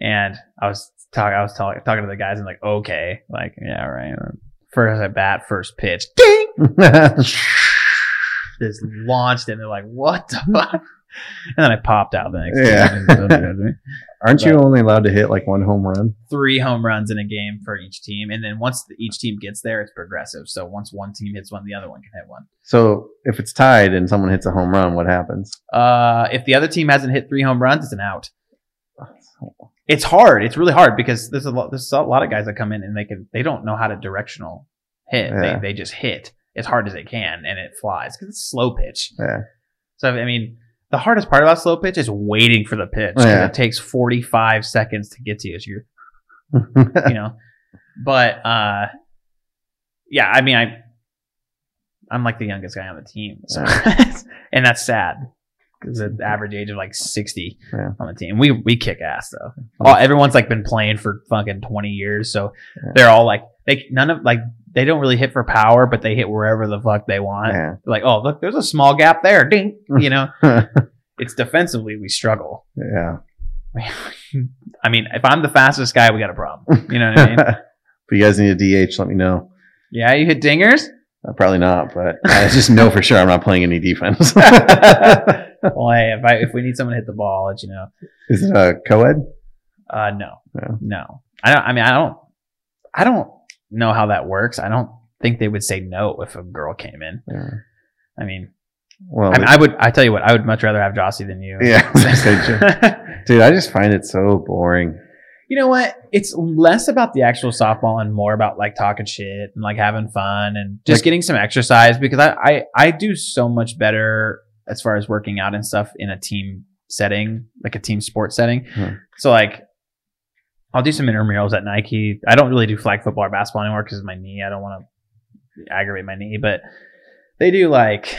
And I was talking, I was talking talking to the guys, and like, okay, like, yeah, right. First at bat, first pitch, ding, just launched, and they're like, what the fuck? And then I popped out the next Yeah. game. Aren't you only allowed to hit like one home run? Three home runs in a game for each team, and then once the, each team gets there, it's progressive. So once one team hits one, the other one can hit one. So if it's tied and someone hits a home run, what happens? Uh, if the other team hasn't hit three home runs, it's an out. It's hard. It's really hard because there's a lot. There's a lot of guys that come in and they can. They don't know how to directional hit. Yeah. They they just hit as hard as they can and it flies because it's slow pitch. Yeah. So I mean, the hardest part about slow pitch is waiting for the pitch. 'cause Yeah. It takes 45 seconds to get to you. So you're you know. But uh yeah, I mean I I'm like the youngest guy on the team. So and that's sad. Because the average age of like sixty Yeah. on the team. We we kick ass though. All, everyone's like been playing for fucking twenty years, so Yeah. they're all like they none of like they don't really hit for power, but they hit wherever the fuck they want. yeah. Like, oh look, there's a small gap there. Ding, you know. it's defensively we struggle. yeah. I mean, if I'm the fastest guy, we got a problem. You know what I mean? if you guys need a DH, let me know. Yeah, you hit dingers. Uh, probably not, but I just know for sure I'm not playing any defense. Well, hey, if I if we need someone to hit the ball, I'll let you know. Is it a co-ed? Uh, no, Yeah. no. I don't. I mean, I don't. I don't know how that works. I don't think they would say no if a girl came in. Yeah. I mean, Well, I, mean, I would. I tell you what, I would much rather have Jossie than you. yeah. I was gonna say, Dude, I just find it so boring. you know what? It's less about the actual softball and more about like talking shit and like having fun and just Like- getting some exercise because I, I I do so much better as far as working out and stuff in a team setting, like a team sport setting. Hmm. So like, I'll do some intramurals at Nike. I don't really do flag football or basketball anymore because of my knee. I don't want to aggravate my knee, but they do like.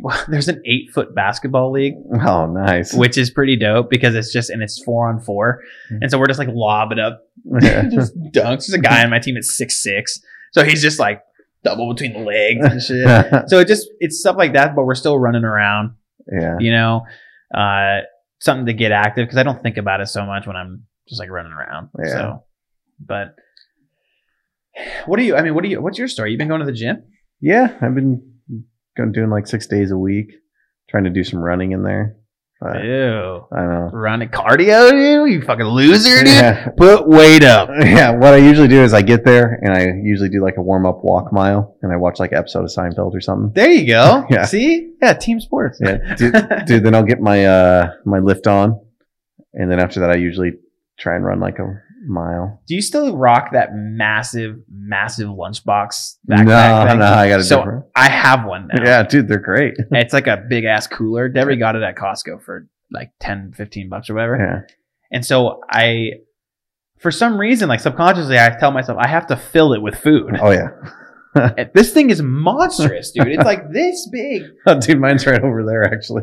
Well, there's an eight foot basketball league, Oh, nice. which is pretty dope because it's just and it's four on four, Hmm. and so we're just like lobbing up Yeah. just dunks. There's a guy on my team that's six six, so he's just like double between the legs and shit. so it just it's stuff like that, but we're still running around, yeah. you know, uh, something to get active because I don't think about it so much when I'm just like running around. Yeah. So, but what do you? I mean, what do you? What's your story? You've been going to the gym? Yeah, I've been going doing like six days a week, trying to do some running in there. But Ew, I know. running cardio, dude. You fucking loser, dude. Yeah. Put weight up. yeah, what I usually do is I get there and I usually do like a warm up walk mile and I watch like an episode of Seinfeld or something. There you go. Yeah. See, yeah, team sports. Yeah, dude, dude, then I'll get my uh my lift on, and then after that I usually try and run like a mile. Do you still rock that massive, massive lunchbox No, backpack? thing? no, I got a so different. I have one now. Yeah, dude, they're great. It's like a big ass cooler. Debbie got it at Costco for like 10, 15 bucks or whatever. Yeah, And so I, for some reason, like subconsciously, I tell myself I have to fill it with food. oh yeah, This thing is monstrous, dude. It's like this big. dude, mine's right over there actually.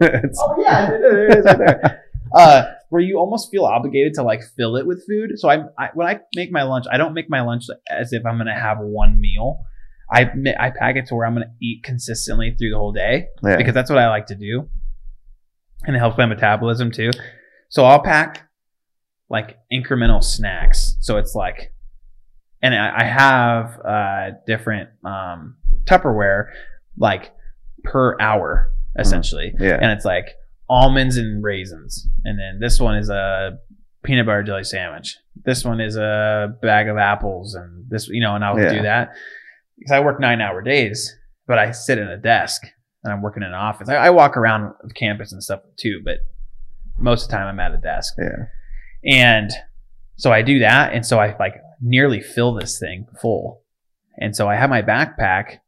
it's, Oh yeah, there it is right there. Uh, where you almost feel obligated to like fill it with food. So I, I when I make my lunch, I don't make my lunch as if I'm gonna have one meal. I I pack it to where I'm gonna eat consistently through the whole day yeah, because that's what I like to do, and it helps my metabolism too. So I'll pack like incremental snacks. So it's like, and I, I have uh, different um, Tupperware like per hour essentially yeah, and it's like almonds and raisins. And then this one is a peanut butter jelly sandwich. This one is a bag of apples, and this, you know, and I'll Yeah. do that because I work nine hour days, but I sit in a desk and I'm working in an office. I, I walk around campus and stuff too, but most of the time I'm at a desk. yeah, And so I do that. And so I like nearly fill this thing full. And so I have my backpack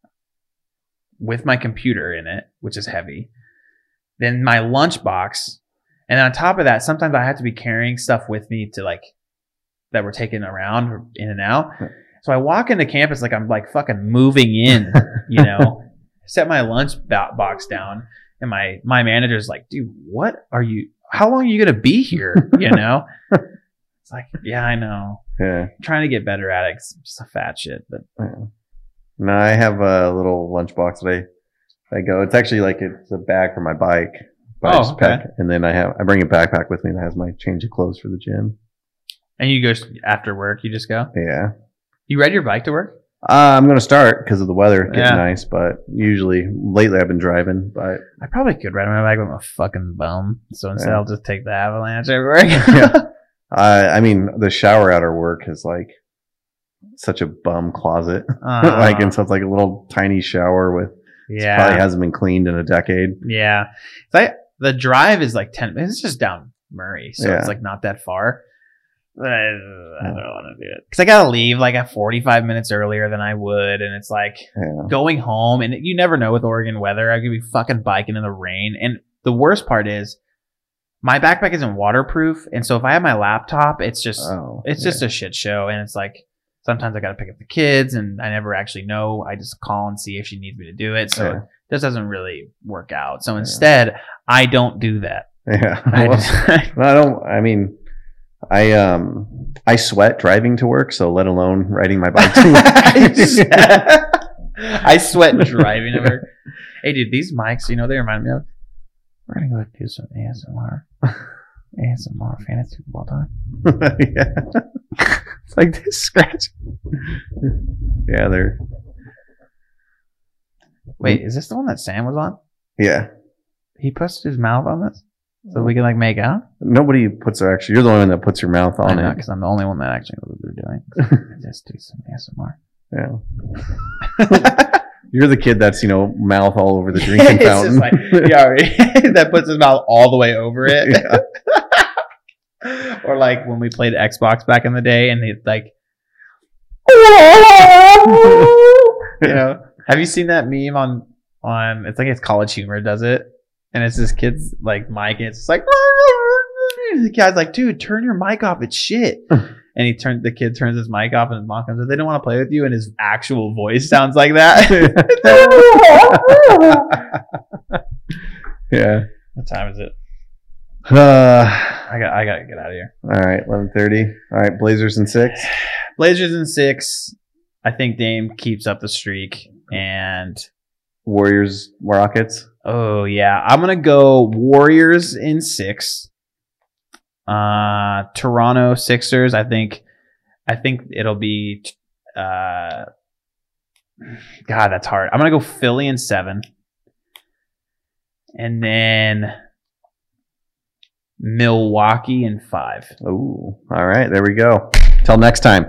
with my computer in it, which is heavy. Then my lunchbox. And on top of that, sometimes I have to be carrying stuff with me to like that we're taking around in and out. So I walk into campus like I'm like fucking moving in, you know, set my lunch box down. And my, my manager's like, dude, what are you, how long are you going to be here? You know? It's like, yeah, I know. yeah. I'm trying to get better at it. I'm just a fat shit, but yeah. No, I have a little lunchbox that I I go. It's actually like it's a bag for my bike. But I Oh, just okay. pack, and then I have I bring a backpack with me that has my change of clothes for the gym. and you go after work, you just go. Yeah. You ride your bike to work? Uh, I'm gonna start because of the weather getting Yeah. nice, but usually lately I've been driving. But I probably could ride my bike, but I'm a fucking bum. So instead, Yeah. I'll just take the avalanche everywhere. Yeah. I I mean the shower at our work is like such a bum closet. Uh, like and so it's like a little tiny shower with yeah, probably hasn't been cleaned in a decade. yeah. I, the drive is like ten. It's just down Murray, so Yeah. it's like not that far. I, I don't want to do it because I gotta leave like at 45 minutes earlier than I would, and it's like Yeah. going home, and you never know with Oregon weather. I could be fucking biking in the rain, and the worst part is my backpack isn't waterproof, and so if I have my laptop, it's just Oh, it's yeah. just a shit show, and it's like sometimes I got to pick up the kids, and I never actually know. I just call and see if she needs me to do it, so Yeah. this doesn't really work out. So instead, I don't do that. yeah. I Well, just- I don't. I mean, I um I sweat driving to work, so let alone riding my bike to work. I sweat driving to work. Hey, dude, these mics, you know, they remind me of. We're gonna go do some ASMR, ASMR fantasy football time. yeah. It's like this scratch. Yeah, they're Wait, is this the one that Sam was on? yeah. He puts his mouth on this, so we can like make out. Nobody puts their actually. You're the only one that puts your mouth I on know it. because I'm the only one that actually knows what they're doing. Just do some ASMR. Yeah. You're the kid that's you know mouth all over the drinking It's fountain. like, yeah, that puts his mouth all the way over it. Yeah. or like when we played Xbox back in the day, and he like, you know, have you seen that meme on on? It's like it's College Humor does it, and it's this kid's like mic, and it's just like the guy's like, dude, turn your mic off. It's shit. and he turned the kid turns his mic off, and his mom comes in. They don't want to play with you, and his actual voice sounds like that. yeah. what time is it? Uh, I got I gotta get out of here. all right, eleven thirty. All right, Blazers in six. Blazers in six. I think Dame keeps up the streak, and Warriors, Rockets. oh yeah, I'm gonna go Warriors in six. Uh, Toronto Sixers. I think, I think it'll be. Uh, God, that's hard. I'm gonna go Philly in seven, and then Milwaukee in five. Oh, all right, there we go. Till next time.